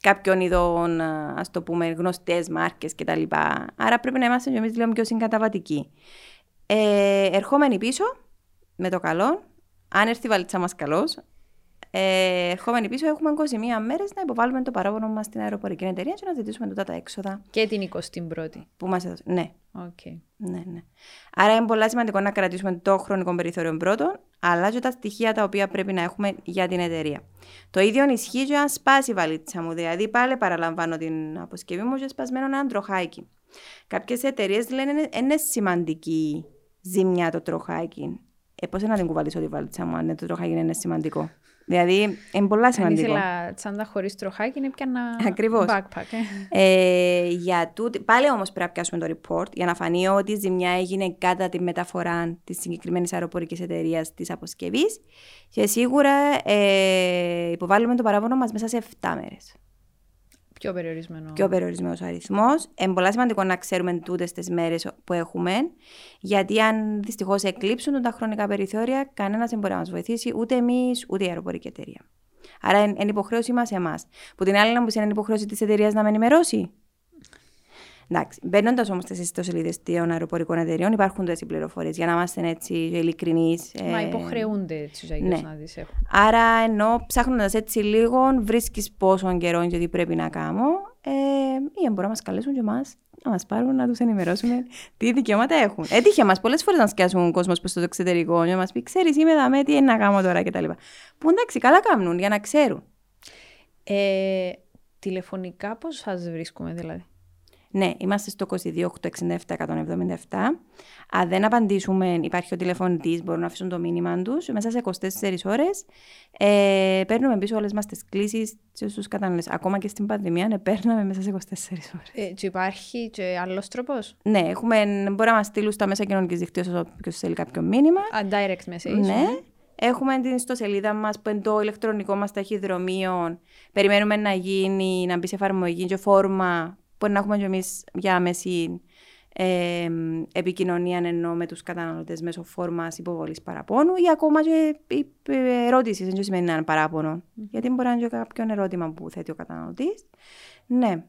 κάποιων ειδών, α το πούμε, γνωστές μάρκες κτλ. Άρα πρέπει να είμαστε κι εμείς λίγο πιο συγκαταβατικοί. Ε, ερχόμενοι πίσω, με το καλό, αν έρθει η βαλίτσα μας καλώς, ε, ερχόμενοι πίσω έχουμε 21 μέρες να υποβάλουμε το παράπονο μας στην αεροπορική εταιρεία και να ζητήσουμε τούτα τα έξοδα Και την 21η. που μας έδωσε. Ναι, Οκ. ναι, ναι. Άρα είναι πολύ σημαντικό να κρατήσουμε το χρονικό περιθώριο πρώτον, αλλά και τα στοιχεία τα οποία πρέπει να έχουμε για την εταιρεία. Το ίδιο ισχύει και αν σπάσει η βαλίτσα μου. Δηλαδή, πάλι παραλαμβάνω την αποσκευή μου και σπασμένο ένα τροχάκι. Κάποιες εταιρείες λένε είναι σημαντική ζημιά το τροχάκι. Ε, πώς να την κουβαλήσω τη βαλίτσα μου, αν το τροχάκι είναι σημαντικό; Δηλαδή, είναι πολλά σημαντικό. Αν ήθελα τσάντα χωρίς τροχάκι, είναι πια ένα Ακριβώς. backpack. Ε. Ε, για τούτη, πάλι όμως πρέπει να πιάσουμε το report για να φανεί ότι η ζημιά έγινε κατά τη μεταφορά της συγκεκριμένης αεροπορικής εταιρείας της αποσκευής. Και σίγουρα ε, υποβάλλουμε το παράπονο μας μέσα σε 7 μέρες. Πιο περιορισμένο. Πιο περιορισμένο αριθμός. Είναι πολύ σημαντικό να ξέρουμε τούτες τις μέρες που έχουμε, γιατί αν δυστυχώς εκλείψουν τα χρονικά περιθώρια, κανένας δεν μπορεί να μας βοηθήσει, ούτε εμείς, ούτε η αεροπορική εταιρεία. Άρα είναι υποχρέωση μας εμάς. Που την άλλη να μου είναι υποχρέωση της εταιρείας να με ενημερώσει; Εντάξει, μπαίνοντας όμως στις ιστοσελίδες των αεροπορικών εταιρείων, υπάρχουν τέτοιε πληροφορίες για να είμαστε έτσι ειλικρινείς. Μα ε, υποχρεούνται έτσι ναι. να τις έχουν. Άρα, ενώ ψάχνοντας έτσι λίγο, βρίσκεις πόσο καιρό γιατί πρέπει να κάνω, ε, ή μπορεί να μας καλέσουν και εμάς να μας πάρουν, να τους ενημερώσουμε τι δικαιώματα έχουν. Έτυχε μας πολλές φορές να σκιάσουν ο κόσμος προς το εξωτερικό, να μας πει: Ξέρεις, είμαι εδώ, με τι είναι να κάνω τώρα κτλ. Που εντάξει, καλά κάνουν για να ξέρουν. Ε, τηλεφωνικά πώς σας βρίσκουμε, δηλαδή; Ναι, είμαστε στο 22 867 177. Αν δεν απαντήσουμε, υπάρχει ο τηλεφωνητής, μπορούν να αφήσουν το μήνυμα τους. Μέσα σε 24 ώρες ε, παίρνουμε πίσω όλες μας τις κλήσεις στου καταναλωτές. Ακόμα και στην πανδημία, ναι, παίρναμε μέσα σε 24 ώρες. Ε, και υπάρχει και άλλος τρόπος; Ναι, έχουμε, μπορεί να μας στείλουν στα μέσα κοινωνικής δικτύωσης όποιος θέλει κάποιο μήνυμα. A direct message. Ναι. ναι. Έχουμε την ιστοσελίδα μας που είναι το ηλεκτρονικό μας ταχυδρομείο. Περιμένουμε να γίνει, να μπει σε εφαρμογή και φόρμα Μπορεί να έχουμε και εμείς για άμεση ε, επικοινωνία ενώ με τους καταναλωτές μέσω φόρμα υποβολής παραπώνου ή ακόμα και ερώτησης. Δεν σημαίνει ένα παράπονο. Mm. Γιατί μπορεί να είναι και κάποιο ερώτημα που θέτει ο καταναλωτής. Ναι.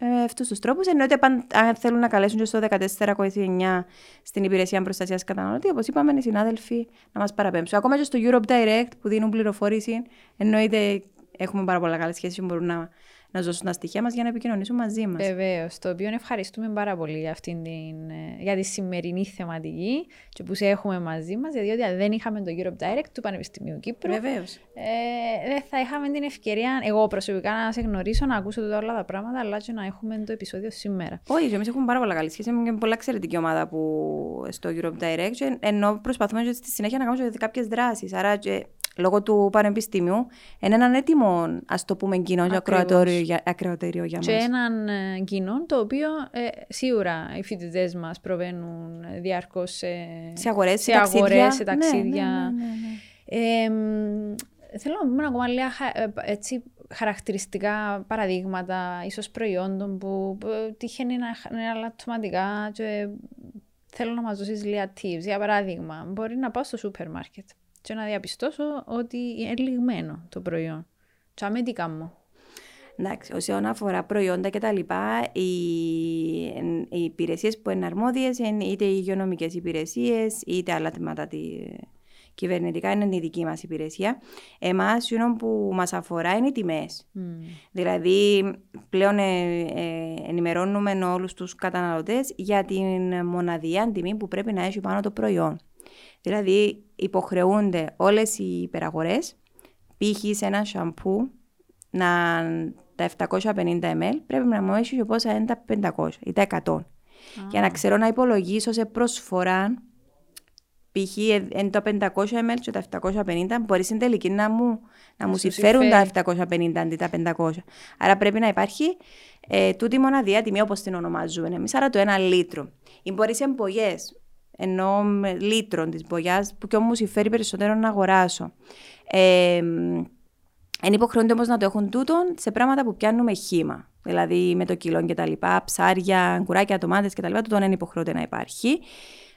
Ε, Αυτούς τους τρόπους. Εννοείται αν θέλουν να καλέσουν και στο 1429 στην υπηρεσία προστασίας καταναλωτή, όπως είπαμε, οι συνάδελφοι να μας παραπέμψουν. Ακόμα και στο Europe Direct που δίνουν πληροφόρηση, εννοείται έχουμε πάρα πολλά καλές σχέσεις που μπορούν να να δώσουν τα στοιχεία μας για να επικοινωνήσουν μαζί μας. Βεβαίως. Το οποίο ευχαριστούμε πάρα πολύ για, αυτήν την, ε, για τη σημερινή θεματική και που σε έχουμε μαζί μας, διότι αν δεν είχαμε το Europe Direct του Πανεπιστημίου Κύπρου. Βεβαίως. Ε, δεν θα είχαμε την ευκαιρία, εγώ προσωπικά, να σε γνωρίσω, να ακούσω τώρα όλα τα πράγματα, αλλά και να έχουμε το επεισόδιο σήμερα. Όχι, εμείς έχουμε πάρα πολλά καλή σχέση. Έχουμε και πολλά εξαιρετική ομάδα που στο Europe Direct, ενώ προσπαθούμε στη συνέχεια να κάνουμε κάποιες δράσεις. Άρα και λόγω του πανεπιστήμιου, είναι έναν έτοιμο, ας το πούμε, κοινό για ακροατήριο για μας. Και έναν ε, κοινό το οποίο ε, σίγουρα οι φοιτητές μας προβαίνουν διαρκώς σε, σε αγορές, σε, ταξίδια. σε ταξίδια. Ναι, ναι, ναι, ναι ε, θέλω να πούμε ακόμα λίγα ε, έτσι, χαρακτηριστικά παραδείγματα, ίσως προϊόντων που, που τύχαινε να είναι αλλατωματικά και θέλω να μας δώσεις λίγα tips. Για παράδειγμα, μπορεί να πάω στο σούπερ μάρκετ και να διαπιστώσω ότι είναι λιγμένο το προϊόν. Τσάμε τι κάνω. Εντάξει, όσον αφορά προϊόντα και τα λοιπά, οι, οι υπηρεσίες που είναι αρμόδιες είναι είτε οι υγειονομικές υπηρεσίες, είτε άλλα τμήματα τη, κυβερνητικά είναι η δική μας υπηρεσία. Εμάς, αυτό που μας αφορά είναι οι τιμές. Mm. Δηλαδή, πλέον ε, ε, ενημερώνουμε όλους τους καταναλωτές για την μοναδία τιμή που πρέπει να έχει πάνω το προϊόν. Δηλαδή υποχρεούνται όλες οι υπεραγορές, π.χ. σε ένα σαμπού, να, τα 750 ml πρέπει να μου έχει και πόσα είναι τα 500 ή τα 100. Για να ξέρω να υπολογίσω σε προσφορά, π.χ. είναι τα 500 ml και τα 750, μπορείς στην τελική να μου, να μου συμφέρουν τα 750 αντί τα 500. Άρα πρέπει να υπάρχει ε, τούτη μοναδία τιμή όπως την ονομάζουμε εμείς, άρα το ένα λίτρο. Ή μπορείς σε εμπογές, ενώ με λίτρων της μπογιάς που και όμως συμφέρει περισσότερο να αγοράσω. Ε, είναι υποχρεώνται όμως να το έχουν τούτον σε πράγματα που πιάνουμε χήμα. Δηλαδή με το κιλό και τα λοιπά, ψάρια, κουράκια, τομάτε και τα λοιπά, τούτον είναι υποχρεώνται να υπάρχει.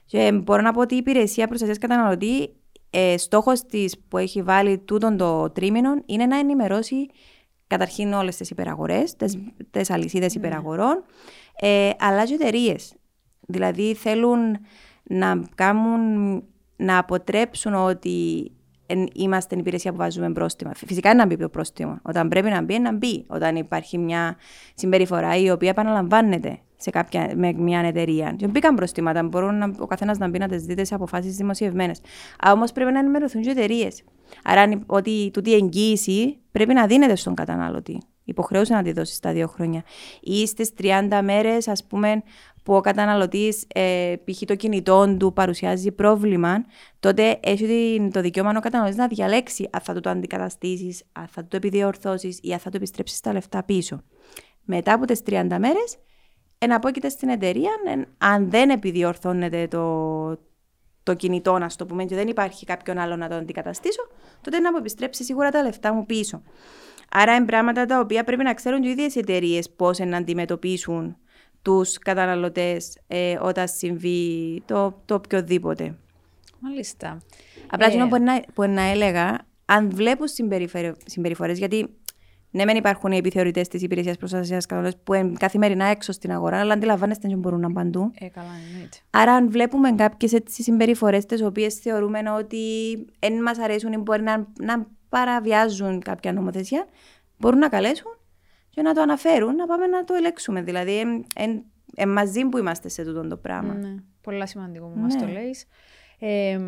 Και μπορώ να πω ότι η υπηρεσία προστασίας καταναλωτή, ε, στόχος της που έχει βάλει τούτον το τρίμηνο είναι να ενημερώσει καταρχήν όλες τις υπεραγορές, τις αλυσίδες mm. υπεραγορών, ε, αλλά και εταιρείες. Δηλαδή θέλουν να, κάνουν, να αποτρέψουν ότι εν, είμαστε η υπηρεσία που βάζουμε πρόστιμα. Φυσικά είναι να μπει το πρόστιμο. Όταν πρέπει να μπει, να μπει. Όταν υπάρχει μια συμπεριφορά η οποία επαναλαμβάνεται σε κάποια, με μια εταιρεία. Και μπήκαν προστήματα. Μπορούν να, ο καθένας να μπει να τις δείτε σε αποφάσεις δημοσιευμένες. Όμως πρέπει να ενημερωθούν και εταιρείες. Άρα ότι τούτη εγγύηση πρέπει να δίνεται στον καταναλωτή. Υποχρεούσε να τη δώσει στα δύο χρόνια. Ή στις 30 μέρες, ας πούμε, που ο καταναλωτής, ε, π.χ. το κινητό του παρουσιάζει πρόβλημα, τότε έχει το δικαίωμα ο καταναλωτής να διαλέξει αν θα το, το αντικαταστήσεις, αν θα το επιδιορθώσεις ή αν θα το επιστρέψεις τα λεφτά πίσω. Μετά από τις 30 μέρες, εναπόκειται στην εταιρεία, αν δεν επιδιορθώνεται το, το κινητό, να το πούμε, και δεν υπάρχει κάποιον άλλο να το αντικαταστήσω, τότε να μου επιστρέψει σίγουρα τα λεφτά μου πίσω. Άρα είναι πράγματα τα οποία πρέπει να ξέρουν και οι ίδιες εταιρείες πώς να αντιμετωπίσουν τους καταναλωτές ε, όταν συμβεί το, το οποιοδήποτε. Μάλιστα. Απλά ε... που, να, που να έλεγα, αν βλέπω συμπεριφορές, γιατί ναι, μεν υπάρχουν οι επιθεωρητές της υπηρεσίας προστασίας καταναλωτή που είναι καθημερινά έξω στην αγορά, αλλά αντιλαμβάνεστε ότι μπορούν να παντού. Ε, καλά, εννοείται. Άρα, αν βλέπουμε κάποιες συμπεριφορές, τις οποίες θεωρούμε ότι δεν μας αρέσουν ή μπορεί να, να παραβιάζουν κάποια νομοθεσία, μπορούν να καλέσουν και να το αναφέρουν, να πάμε να το ελέγξουμε. Δηλαδή, εν, εν, εν μαζί που είμαστε σε τούτο το πράγμα. Ναι, πολλά σημαντικό που ναι. μας το λέει. Ε,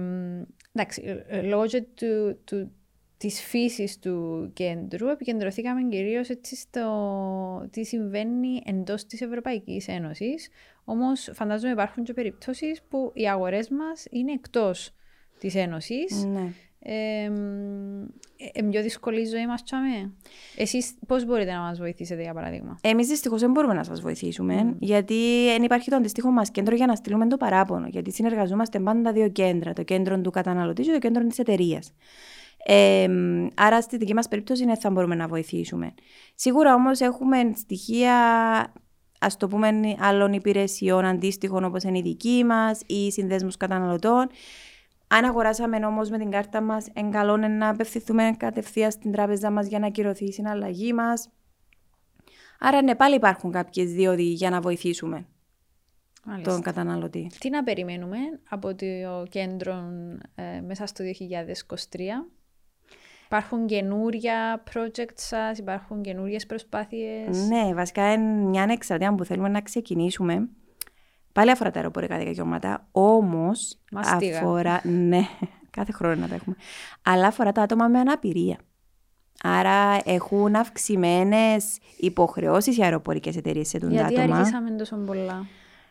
εντάξει, ε, ε, λόγω του, του, της φύσης του κέντρου επικεντρωθήκαμε κυρίως έτσι στο τι συμβαίνει εντός της Ευρωπαϊκής Ένωσης. Όμως φαντάζομαι υπάρχουν και περιπτώσεις που οι αγορές μας είναι εκτός της Ένωσης. Ναι. Ε, ε, πιο δύσκολη η ζωή μας τσάμε. Εσείς πώς μπορείτε να μας βοηθήσετε για παράδειγμα; Εμείς δυστυχώς δεν μπορούμε να σας βοηθήσουμε mm. γιατί δεν υπάρχει το αντιστοίχο μας κέντρο για να στείλουμε το παράπονο γιατί συνεργαζόμαστε πάντα δύο κέντρα, το κέντρο του καταναλωτή και το κέντρο της εταιρείας. Ε, άρα στη δική μας περίπτωση ναι, θα μπορούμε να βοηθήσουμε. Σίγουρα όμως έχουμε στοιχεία ας το πούμε άλλων υπηρεσιών αντίστοιχων όπως είναι η δική μας ή συνδέσμους καταναλωτών αν αγοράσαμε όμως με την κάρτα μας, καλό να απευθυνθούμε κατευθείαν στην τράπεζα μας για να ακυρωθεί η συναλλαγή μας. Άρα, ναι, πάλι υπάρχουν κάποιες δίωδοι για να βοηθήσουμε Μάλιστα. τον καταναλωτή. Τι να περιμένουμε από το κέντρο ε, μέσα στο 2023. Υπάρχουν καινούρια projects σας, υπάρχουν καινούριες προσπάθειες; Ναι, βασικά είναι μια εξαρτία που θέλουμε να ξεκινήσουμε. Πάλι αφορά τα αεροπορικά δικαιώματα, όμως αφορά. Ναι, κάθε χρόνο να τα έχουμε. Αλλά αφορά τα άτομα με αναπηρία. Άρα έχουν αυξημένες υποχρεώσεις οι αεροπορικές εταιρείες σε τον Γιατί άτομα. Γιατί αργήσαμε τόσο πολλά.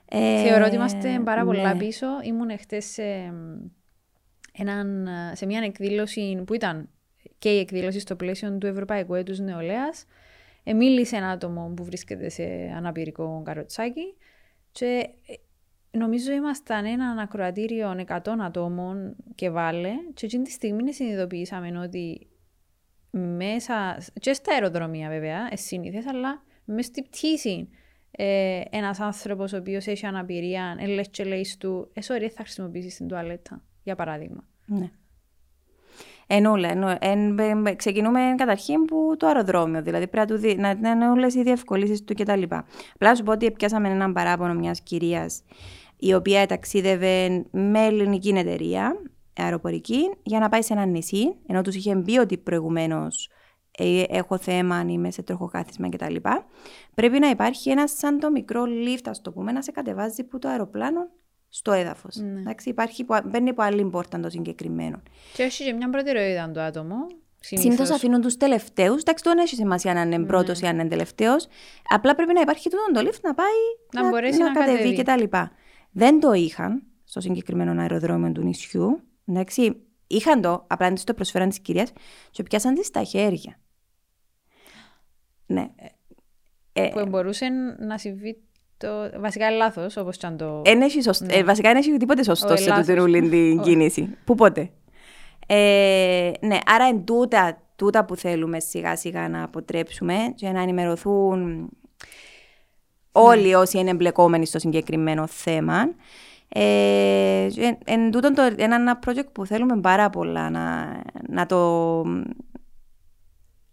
Ε, Θεωρώ ότι είμαστε πάρα ναι. πολλά πίσω. Ήμουν χτε σε, σε μια εκδήλωση που ήταν και η εκδήλωση στο πλαίσιο του Ευρωπαϊκού Έτους Νεολαίας. Ε, μίλησε ένα άτομο που βρίσκεται σε αναπηρικό καροτσάκι και ε, νομίζω ήμασταν ένα ακροατήριο 100 ατόμων και βάλε και εκείνη τη στιγμή συνειδητοποιήσαμε ότι μέσα, και στα αεροδρομία βέβαια, εσύνηθες, αλλά μες στην πτήση ε, ένας άνθρωπος ο οποίος έχει αναπηρία, έλες και λέει του, ε, sorry, θα χρησιμοποιήσεις την τουαλέτα, για παράδειγμα. Ναι. Ενούλα, εν, ξεκινούμε καταρχήν που το αεροδρόμιο, δηλαδή πρέπει να, να είναι όλες οι διευκολύνσεις του κτλ. Απλά σου πω ότι πιάσαμε έναν παράπονο μιας κυρίας η οποία ταξίδευε με ελληνική εταιρεία αεροπορική για να πάει σε ένα νησί, ενώ τους είχε πει ότι προηγουμένως ε, έχω θέμα, αν είμαι σε τροχοκάθισμα κτλ. Πρέπει να υπάρχει ένας σαν το μικρό lift, ας το πούμε, να σε κατεβάζει που το αεροπλάνο στο έδαφος. Ναι. Εντάξει, υπάρχει, μπαίνει από άλλη πόρτα το συγκεκριμένο. Και έχει και μια προτεραιότητα το άτομο. Συνήθως αφήνουν τους τελευταίους. Εντάξει, δεν έχεις σημασία αν είναι ναι. πρώτος ή αν είναι τελευταίος. Απλά πρέπει να υπάρχει τούτο το lift να πάει να, να μπορέσει να, να κατεβεί κτλ. Δεν το είχαν στο συγκεκριμένο αεροδρόμιο του νησιού. Εντάξει, είχαν το, απλά δεν το προσφέραν της κυρίας και πιάσαν της στα χέρια. Ναι. Ε, που μπορούσε να συμβεί το... Βασικά λάθος, όπως και αν το. Εν έχει σωστ... ναι. ε, βασικά δεν έχει τίποτε σωστό σε τούτη ρούλιν την κίνηση. Πού πότε; Ε, ναι, άρα εν τούτα, τούτα που θέλουμε σιγά σιγά να αποτρέψουμε και να ενημερωθούν όλοι ναι. όσοι είναι εμπλεκόμενοι στο συγκεκριμένο θέμα. Ε, εν τούτον το, ένα project που θέλουμε πάρα πολλά να, να το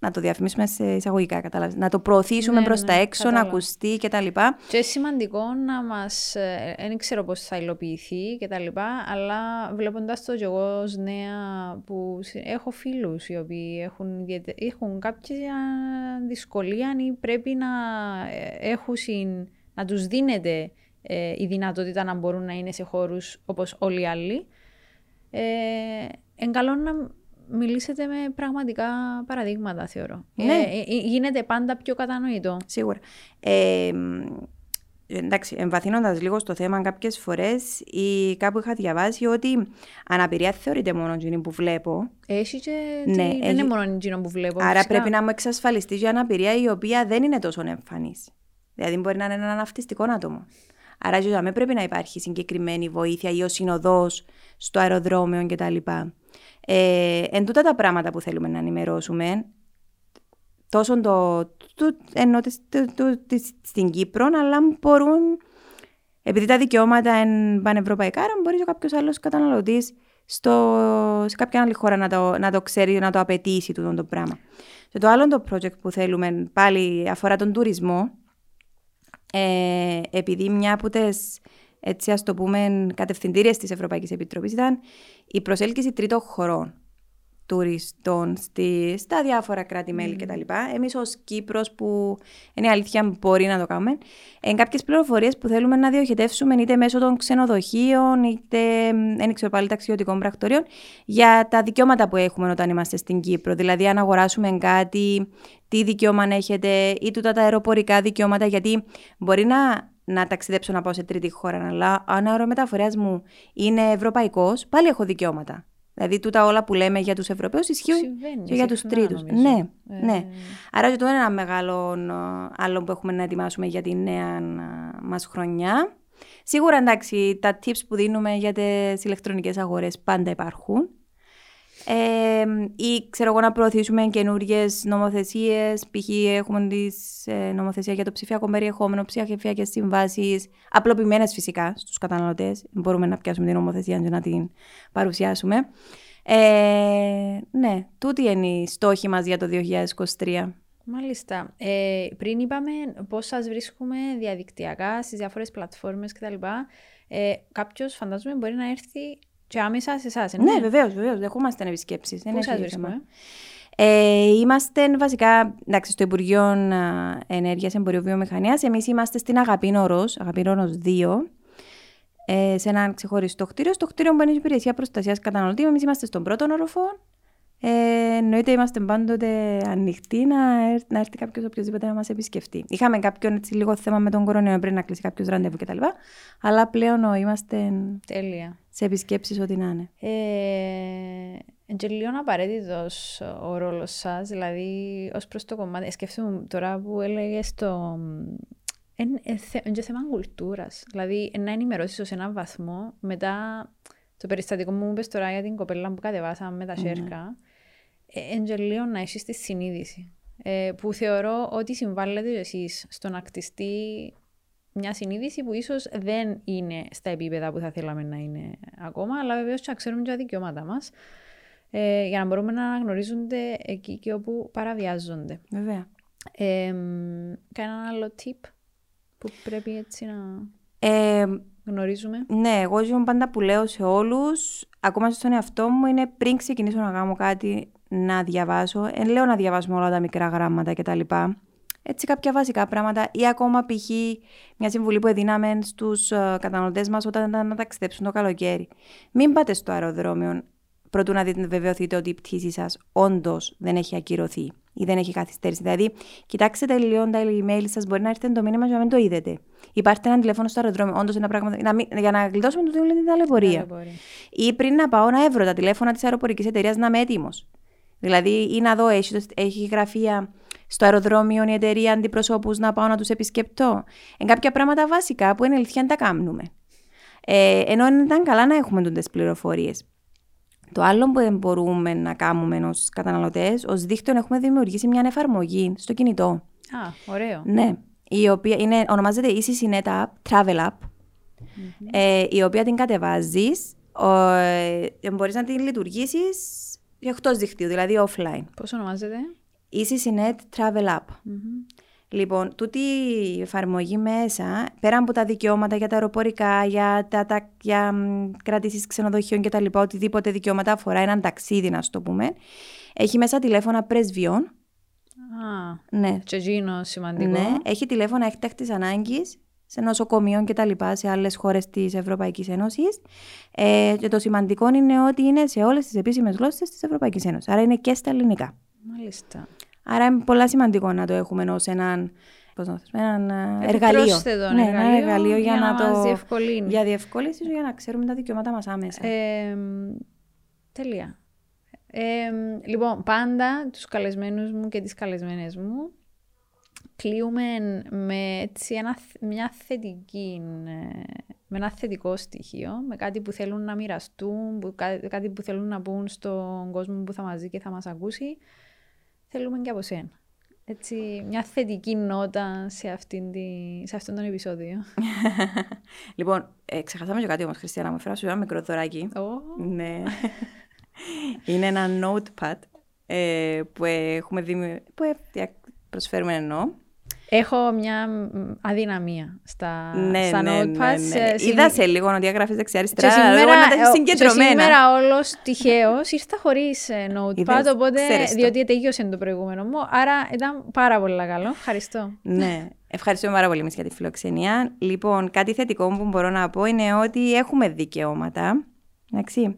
να το διαφημίσουμε σε εισαγωγικά, κατάλαβες. Να το προωθήσουμε Ναι, προς ναι, τα έξω, να κατάλαβα. ακουστεί κτλ. Και σημαντικό να μας, ε, δεν ξέρω πώς θα υλοποιηθεί και τα λοιπά, αλλά βλέποντας το κι εγώ ως νέα που συ- έχω φίλους οι οποίοι έχουν, ιδιαίτε- έχουν κάποια δυσκολία ή πρέπει να ε, έχουν συν- να τους δίνεται ε, η δυνατότητα να μπορούν να είναι σε χώρους όπως όλοι οι άλλοι. Ε, εν καλό να μιλήσετε με πραγματικά παραδείγματα, θεωρώ. Ναι. Ε, ε, γίνεται πάντα πιο κατανοητό. Σίγουρα. Ε, εντάξει, εμβαθύνοντας λίγο στο θέμα, κάποιες φορές ή κάπου είχα διαβάσει ότι αναπηρία θεωρείται μόνο εκείνη που βλέπω. Έχει και. Ναι, τη... Δεν έχει- είναι μόνο εκείνο που βλέπω. Άρα φυσικά. πρέπει να μου εξασφαλιστεί για αναπηρία η οποία δεν είναι τόσο εμφανής. Δηλαδή μπορεί να είναι ένα ναυτιστικό άτομο. Άρα για μένα πρέπει να υπάρχει συγκεκριμένη βοήθεια ή ο συνοδός στο αεροδρόμιο κτλ. Ε, εν τούτα τα πράγματα που θέλουμε να ενημερώσουμε, τόσο το, το, ενώ τις- το- το- τις- στην Κύπρο, αλλά μπορούν, επειδή τα δικαιώματα είναι πανευρωπαϊκά, άρα μπορεί και κάποιος άλλος καταναλωτής σε κάποια άλλη χώρα να το, να το ξέρει, να το απαιτήσει τούτο το πράγμα. Και το άλλο το project που θέλουμε πάλι αφορά τον τουρισμό. Ε, επειδή μια από τις έτσι ας το πούμε κατευθυντήριες της Ευρωπαϊκής Επιτροπής ήταν η προσέλκυση τρίτων χωρών τουριστών στη, στα διάφορα κράτη-μέλη κτλ. Εμείς ως Κύπρος που είναι η αλήθεια μπορεί να το κάνουμε, εν κάποιες πληροφορίες που θέλουμε να διοχετεύσουμε είτε μέσω των ξενοδοχείων είτε δεν ξέρω πάλι ταξιδιωτικών πρακτορείων για τα δικαιώματα που έχουμε όταν είμαστε στην Κύπρο. Δηλαδή αν αγοράσουμε κάτι, τι δικαίωμα έχετε ή τούτα τα αεροπορικά δικαιώματα γιατί μπορεί να να ταξιδέψω να πάω σε τρίτη χώρα, αλλά αν ο αερομεταφορέας μου είναι ευρωπαϊκός, πάλι έχω δικαιώματα. Δηλαδή, τούτα όλα που λέμε για τους Ευρωπαίους ισχύουν Συμβαίνει και για τους συχνά, τρίτους. νομίζω. Ναι, Ε, ναι. Άρα και το είναι ένα μεγάλο ε, άλλο που έχουμε να ετοιμάσουμε για τη νέα ε, μας χρονιά. Σίγουρα εντάξει, τα tips που δίνουμε για τις ηλεκτρονικές αγορές πάντα υπάρχουν. Ε, ή ξέρω εγώ να προωθήσουμε καινούριες νομοθεσίες. Π.χ. έχουμε τη ε, νομοθεσία για το ψηφιακό περιεχόμενο, ψηφιακές συμβάσεις, απλοποιημένες φυσικά στους καταναλωτές. Μπορούμε να πιάσουμε την νομοθεσία και να την παρουσιάσουμε. Ε, ναι, τούτη είναι η στόχη μας για το 2023. Μάλιστα. Ε, πριν είπαμε πώς σας βρίσκουμε διαδικτυακά στις διάφορες πλατφόρμες κτλ. Ε, κάποιος φαντάζομαι μπορεί να έρθει και άμεσα σε εσάς, Ναι, βεβαίως, βεβαίως. Δεχόμαστε επισκέψεις. δεν Πού έχει σας θέμα. βρίσκουμε; Ε, είμαστε βασικά εντάξει, στο Υπουργείο α, Ενέργειας Εμπορίου Βιομηχανίας. Εμείς είμαστε στην Αγαπήν Όρος, Αγαπήν Όρος 2, ε, σε έναν ξεχωριστό κτίριο. Στο κτίριο που είναι η υπηρεσία προστασίας καταναλωτή, εμείς είμαστε στον πρώτο όροφο. Ε, εννοείται είμαστε πάντοτε ανοιχτοί να, έρ- να έρθει κάποιος οποιοδήποτε να μας επισκεφτεί. Είχαμε κάποιον έτσι, λίγο θέμα με τον κορονοϊό πριν να κλείσει κάποιος ραντεβού κτλ. Αλλά πλέον ο, είμαστε Τέλεια. Σε επισκέψεις ό,τι να είναι. Ε, και λίγο απαραίτητος ο ρόλος σας, δηλαδή ως προς το κομμάτι. Σκέφτομαι τώρα που έλεγε το. Είναι και θέμα κουλτούρας. Δηλαδή, να ενημερώσεις ως έναν βαθμό μετά το περιστατικό μου είπες τώρα για την κοπέλα που κατεβάσαμε με τα σέρκα. Ε, και λίγο να έχεις τη συνείδηση. Ε, που θεωρώ ότι συμβάλλετε εσείς στο να κτιστεί μια συνείδηση που ίσως δεν είναι στα επίπεδα που θα θέλαμε να είναι ακόμα, αλλά βεβαίως και να ξέρουμε και τα δικαιώματα μας, ε, για να μπορούμε να αναγνωρίζονται εκεί και όπου παραβιάζονται. Βέβαια. Ε, Κάνα άλλο tip που πρέπει έτσι να Ε, γνωρίζουμε; Ναι, εγώ ζω πάντα που λέω σε όλους, ακόμα στον εαυτό μου, είναι πριν ξεκινήσω να κάνω κάτι, να διαβάσω. Δεν λέω να διαβάσουμε όλα τα μικρά γράμματα κτλ. Έτσι κάποια βασικά πράγματα ή ακόμα π.χ. μια συμβουλή που δίναμε στους ε, καταναλωτές μας όταν ήταν να ταξιδέψουν το καλοκαίρι. Μην πάτε στο αεροδρόμιο προτού να δείτε, βεβαιωθείτε ότι η πτήση σας όντως δεν έχει ακυρωθεί ή δεν έχει καθυστέρηση. Δηλαδή, κοιτάξτε λίγο τα email σας, μπορεί να έρθει το μήνυμα και να μην το είδετε. Υπάρχει ένα τηλέφωνο στο αεροδρόμιο, όντως ένα πράγμα, να μην, για να γλιτώσουμε το τηλέφωνο την ταλαιπωρία. Ταλαιπωρία. Ή πριν να πάω να έβρω τα τηλέφωνα της αεροπορικής εταιρείας να είμαι έτοιμος. Δηλαδή, ή να δω, έχει, έχει γραφεία στο αεροδρόμιο η εταιρεία αντιπροσώπους να πάω να τους επισκεπτώ. Εν κάποια πράγματα βασικά που είναι αλήθεια να τα κάνουμε. Ε, ενώ ήταν καλά να έχουμε τι πληροφορίες. Το άλλο που μπορούμε να κάνουμε ως καταναλωτές, ως δίκτυο, έχουμε δημιουργήσει μια εφαρμογή στο κινητό. Α, ωραίο. Ναι, η οποία είναι, ονομάζεται Easy Synet App, Travel App, ε, η οποία την κατεβάζεις, ε, μπορείς να την λειτουργήσεις εκτός δικτύου, δηλαδή offline. Πώς ονομάζεται; EasySynet Travel App. Λοιπόν, τούτη η εφαρμογή μέσα, πέρα από τα δικαιώματα για τα αεροπορικά, για, τα, τα, για κρατήσεις ξενοδοχείων κτλ., οτιδήποτε δικαιώματα αφορά έναν ταξίδι, να το πούμε, έχει μέσα τηλέφωνα πρεσβειών. Α, Ναι, και εκείνο σημαντικό. ναι, έχει τηλέφωνα έκτακτης ανάγκης σε νοσοκομείων και τα λοιπά σε άλλες χώρες της Ευρωπαϊκής Ένωσης. Ε, και το σημαντικό είναι ότι είναι σε όλες τις επίσημες γλώσσες της Ευρωπαϊκής Ένωσης. Άρα είναι και στα ελληνικά. Μάλιστα. Άρα είναι πολύ σημαντικό να το έχουμε ως έναν, πώς να το θέσουμε, έναν ε, εργαλείο. Επιπρόσθετο Ναι, ένα εργαλείο εργαλείο για, για να, να το. μας διευκολύνει. Για διευκόλυνση για να ξέρουμε τα δικαιώματα μας άμεσα. Ε, τέλεια. Ε, λοιπόν, πάντα τους καλεσμένους μου και τις καλεσμένες μου κλείουμε με έτσι ένα, μια θετική, ε, με ένα θετικό στοιχείο, με κάτι που θέλουν να μοιραστούν, που, κά- κάτι που θέλουν να πούν στον κόσμο που θα μας δει και θα μας ακούσει. Θέλουμε και από σένα. Έτσι, μια θετική νότα σε, αυτήν τη, σε αυτόν τον επεισόδιο. λοιπόν, ε, ξεχάσαμε και κάτι όμως, Χριστιανά, μου φέρα σου ένα μικρό δωράκι. Ω, Ναι. είναι ένα notepad ε, που έχουμε δημι... που ε, δια- προσφέρουμε εννοώ. Έχω μια μ, αδυναμία στα, ναι, στα ναι, notepads. ναι, ναι. Ε, Είδα συ- σε λίγο ότι έγραφες και δεξιά-αριστερά, σήμερα, αλλά λίγο να τα ε, έχεις και συγκεντρωμένα. σήμερα όλος τυχαίως ήρθα χωρίς ε, notepad, Είδες, οπότε ξέρεις το. διότι τελείωσε το προηγούμενο μου, άρα ήταν πάρα πολύ καλό. Ευχαριστώ. ναι, ευχαριστούμε πάρα πολύ εμείς για τη φιλοξενία. Λοιπόν, κάτι θετικό που μπορώ να πω είναι ότι έχουμε δικαιώματα. Εντάξει.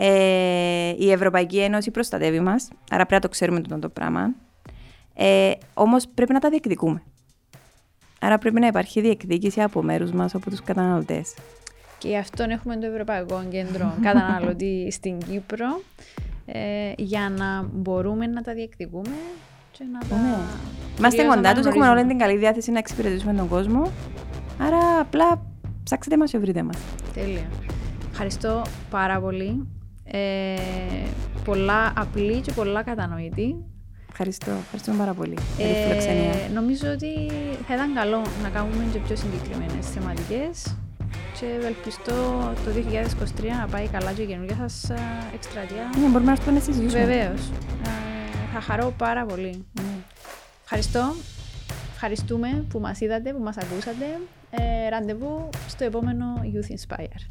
Ε, η Ευρωπαϊκή Ένωση προστατεύει μας, άρα πρέπει να το ξέρουμε το, το πράγμα. Ε, όμως πρέπει να τα διεκδικούμε. Άρα πρέπει να υπάρχει διεκδίκηση από μέρους μας, από τους καταναλωτές. Και γι' αυτό έχουμε το Ευρωπαϊκό Κέντρο Καταναλωτή στην Κύπρο, ε, για να μπορούμε να τα διεκδικούμε και να τα... Ναι. Είμαστε κυρίως να κοντά τα τους, έχουμε γνωρίζουμε. όλη την καλή διάθεση να εξυπηρετήσουμε τον κόσμο. Άρα απλά ψάξτε μας και βρείτε μας. Τέλεια. Ευχαριστώ πάρα πολύ. Ε, πολλά απλή και πολλά κατανοητή. Ευχαριστώ, ευχαριστούμε πάρα πολύ για τη Ε, φιλοξενία. νομίζω ότι θα ήταν καλό να κάνουμε και πιο συγκεκριμένες θεματικές και ευελπιστώ το 2023 να πάει καλά και η καινούργια σας ε, εκστρατεία. Ναι, μπορούμε να έρθουμε να συζητήσουμε. Βεβαίως. Ε, θα χαρώ πάρα πολύ. Ναι. Ευχαριστώ. Ευχαριστούμε που μας είδατε, που μας ακούσατε. Ε, ραντεβού στο επόμενο Youth Inspire.